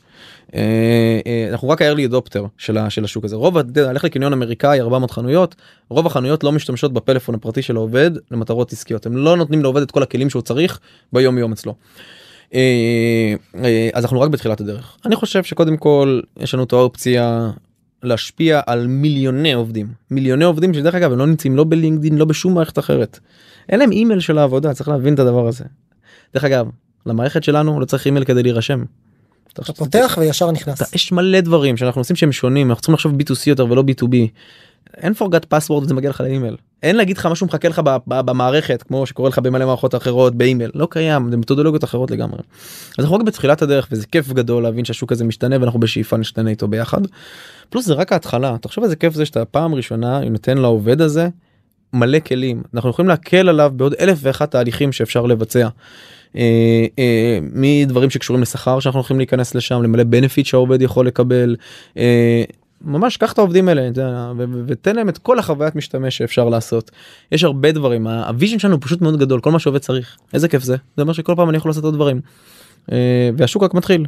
אה, אה, אנחנו רק ה-early adopter של השוק הזה רוב אתה יודע, לך לקניון אמריקאי 400 חנויות רוב החנויות לא משתמשות בפלאפון הפרטי של העובד למטרות עסקיות הם לא נותנים לעובד את כל הכלים שהוא צריך ביום יום אצלו. אה, אז אנחנו רק בתחילת הדרך אני חושב שקודם כל יש לנו את האופציה להשפיע על מיליוני עובדים מיליוני עובדים שדרך אגב הם לא נמצאים לא בלינקדין לא בשום מערכת אחרת. אין להם אימייל של העבודה צריך להבין את הדבר הזה. דרך אגב למערכת שלנו לא צריך אימייל כדי להירשם. אתה פותח וישר נכנס. יש מלא דברים שאנחנו עושים שהם שונים אנחנו צריכים לחשוב b2c יותר ולא b2b. אין forgot password זה מגיע לך לאימייל אין להגיד לך משהו מחכה לך במערכת כמו שקורה לך במלא מערכות אחרות באימייל לא קיים זה מתודולוגיות אחרות לגמרי. אז אנחנו רק בתחילת הדרך וזה כיף גדול להבין שהשוק הזה משתנה ואנחנו בשאיפה נשתנה איתו ביחד. פלוס זה רק ההתחלה תחשוב איזה כיף זה שאתה פעם ראשונה נותן לעובד הזה מלא כלים אנחנו יכולים להקל עליו בעוד אלף ואחת תהליכים שאפשר לבצע. אה, אה, מדברים שקשורים לשכר שאנחנו הולכים להיכנס לשם למלא benefit שהעובד יכול לקבל. אה, ממש קח את העובדים האלה ותן להם את כל החוויית משתמש שאפשר לעשות. יש הרבה דברים ה vision שלנו פשוט מאוד גדול כל מה שעובד צריך איזה כיף זה זה אומר שכל פעם אני יכול לעשות עוד דברים. והשוק רק מתחיל.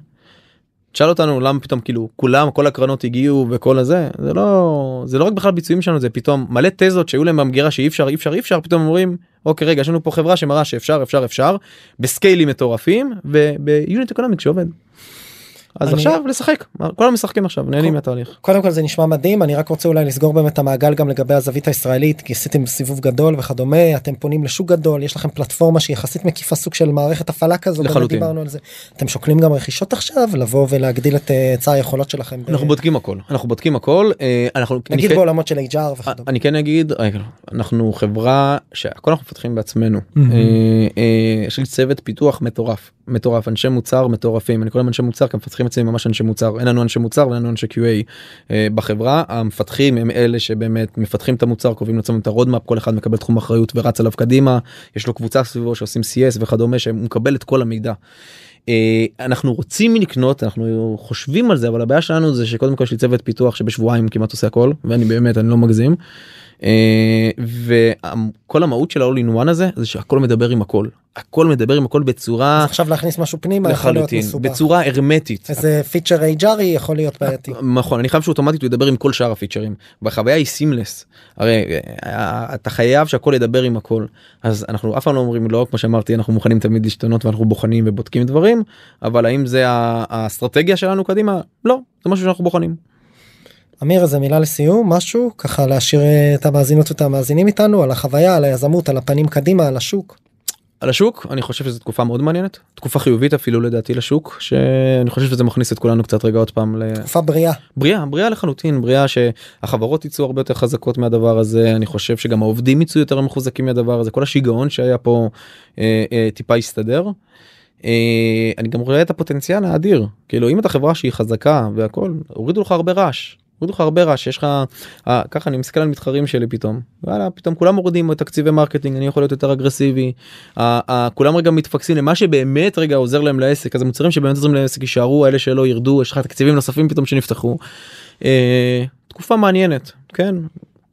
תשאל אותנו למה פתאום כאילו כולם כל הקרנות הגיעו וכל הזה זה לא זה לא רק בכלל ביצועים שלנו זה פתאום מלא תזות שהיו להם במגירה שאי אפשר אי אפשר אי אפשר פתאום אומרים אוקיי רגע יש לנו פה חברה שמראה שאפשר אפשר אפשר בסקיילים מטורפים וביוניט אקונומיק שעובד. אז אני- עכשיו לשחק כולם משחקים עכשיו נהנים מהתהליך. קודם כל זה נשמע מדהים אני רק רוצה אולי לסגור באמת המעגל גם לגבי הזווית הישראלית כי עשיתם סיבוב גדול וכדומה אתם פונים לשוק גדול יש לכם פלטפורמה שהיא יחסית מקיפה סוג של מערכת הפעלה כזו לחלוטין. דיברנו על זה אתם שוקלים גם רכישות עכשיו לבוא ולהגדיל את אה, היצע היכולות שלכם ב- אנחנו בודקים הכל אנחנו בודקים הכל אה, אנחנו אני נגיד בעולמות של HR וכדומה. אני כן אגיד אנחנו חברה שהכל אנחנו מפתחים בעצמנו. אה, אה, יש לי צוות פיתוח מטורף מטורף אנשי מוצר מטורפים אני קורא להם אנשי מוצר כי מפתחים אצלם ממש אנשי מוצר אין לנו אנשי מוצר ואין לנו אנשי QA אה, בחברה המפתחים הם אלה שבאמת מפתחים את המוצר קובעים לעצמם את הרודמאפ כל אחד מקבל תחום אחריות ורץ עליו קדימה יש לו קבוצה סביבו שעושים CS וכדומה שהוא מקבל את כל המידע. אה, אנחנו רוצים לקנות אנחנו חושבים על זה אבל הבעיה שלנו זה שקודם כל יש לי צוות פיתוח שבשבועיים כמעט עושה הכל ואני באמת אני לא מגזים. אה, וכל המהות של ה-all in one הזה זה שהכל מדבר עם הכל הכל מדבר עם הכל בצורה עכשיו להכניס משהו פנימה יכול להיות לחלוטין מסובך. בצורה הרמטית. איזה פיצ'ר HRי יכול להיות בעייתי. נכון אני חייב שאוטומטית הוא ידבר עם כל שאר הפיצ'רים והחוויה היא סימלס הרי אה, אתה חייב שהכל ידבר עם הכל אז אנחנו אף פעם לא אומרים לא כמו שאמרתי אנחנו מוכנים תמיד להשתנות ואנחנו בוחנים ובודקים דברים אבל האם זה האסטרטגיה שלנו קדימה לא זה משהו שאנחנו בוחנים. אמיר איזה מילה לסיום משהו ככה להשאיר את המאזינות ואת המאזינים איתנו על החוויה על היזמות על הפנים קדימה על השוק. על השוק אני חושב שזו תקופה מאוד מעניינת תקופה חיובית אפילו לדעתי לשוק שאני חושב שזה מכניס את כולנו קצת רגע עוד פעם ל... תקופה בריאה. בריאה בריאה לחלוטין בריאה שהחברות יצאו הרבה יותר חזקות מהדבר הזה אני חושב שגם העובדים יצאו יותר מחוזקים מהדבר הזה כל השיגעון שהיה פה אה, אה, טיפה הסתדר. אה, אני גם רואה את הפוטנציאל האדיר כאילו אם אתה חברה שהיא חזקה והכל הורידו לך הרבה רעש. הורידו לך הרבה רעש יש לך אה, ככה אני מסתכל על מתחרים שלי פתאום וואלה פתאום כולם מורידים תקציבי marketing אני יכול להיות יותר אגרסיבי אה, אה, כולם רגע מתפקסים למה שבאמת רגע עוזר להם לעסק אז המוצרים שבאמת עוזרים לעסק יישארו אלה שלא ירדו יש לך תקציבים נוספים פתאום שנפתחו. אה, תקופה מעניינת כן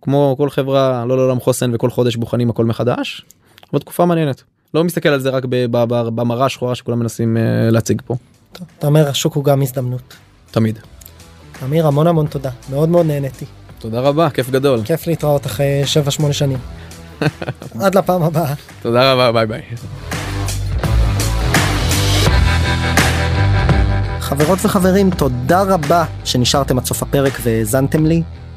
כמו כל חברה לא לעולם חוסן וכל חודש בוחנים הכל מחדש. אבל תקופה מעניינת לא מסתכל על זה רק במראה השחורה שכולם מנסים אה, להציג פה אתה אומר השוק הוא גם הזדמנות. תמיד. אמיר המון המון תודה מאוד מאוד נהניתי תודה רבה כיף גדול כיף להתראות אחרי 7-8 שנים. עד לפעם הבאה. תודה רבה ביי ביי. חברות וחברים תודה רבה שנשארתם עד סוף הפרק והאזנתם לי.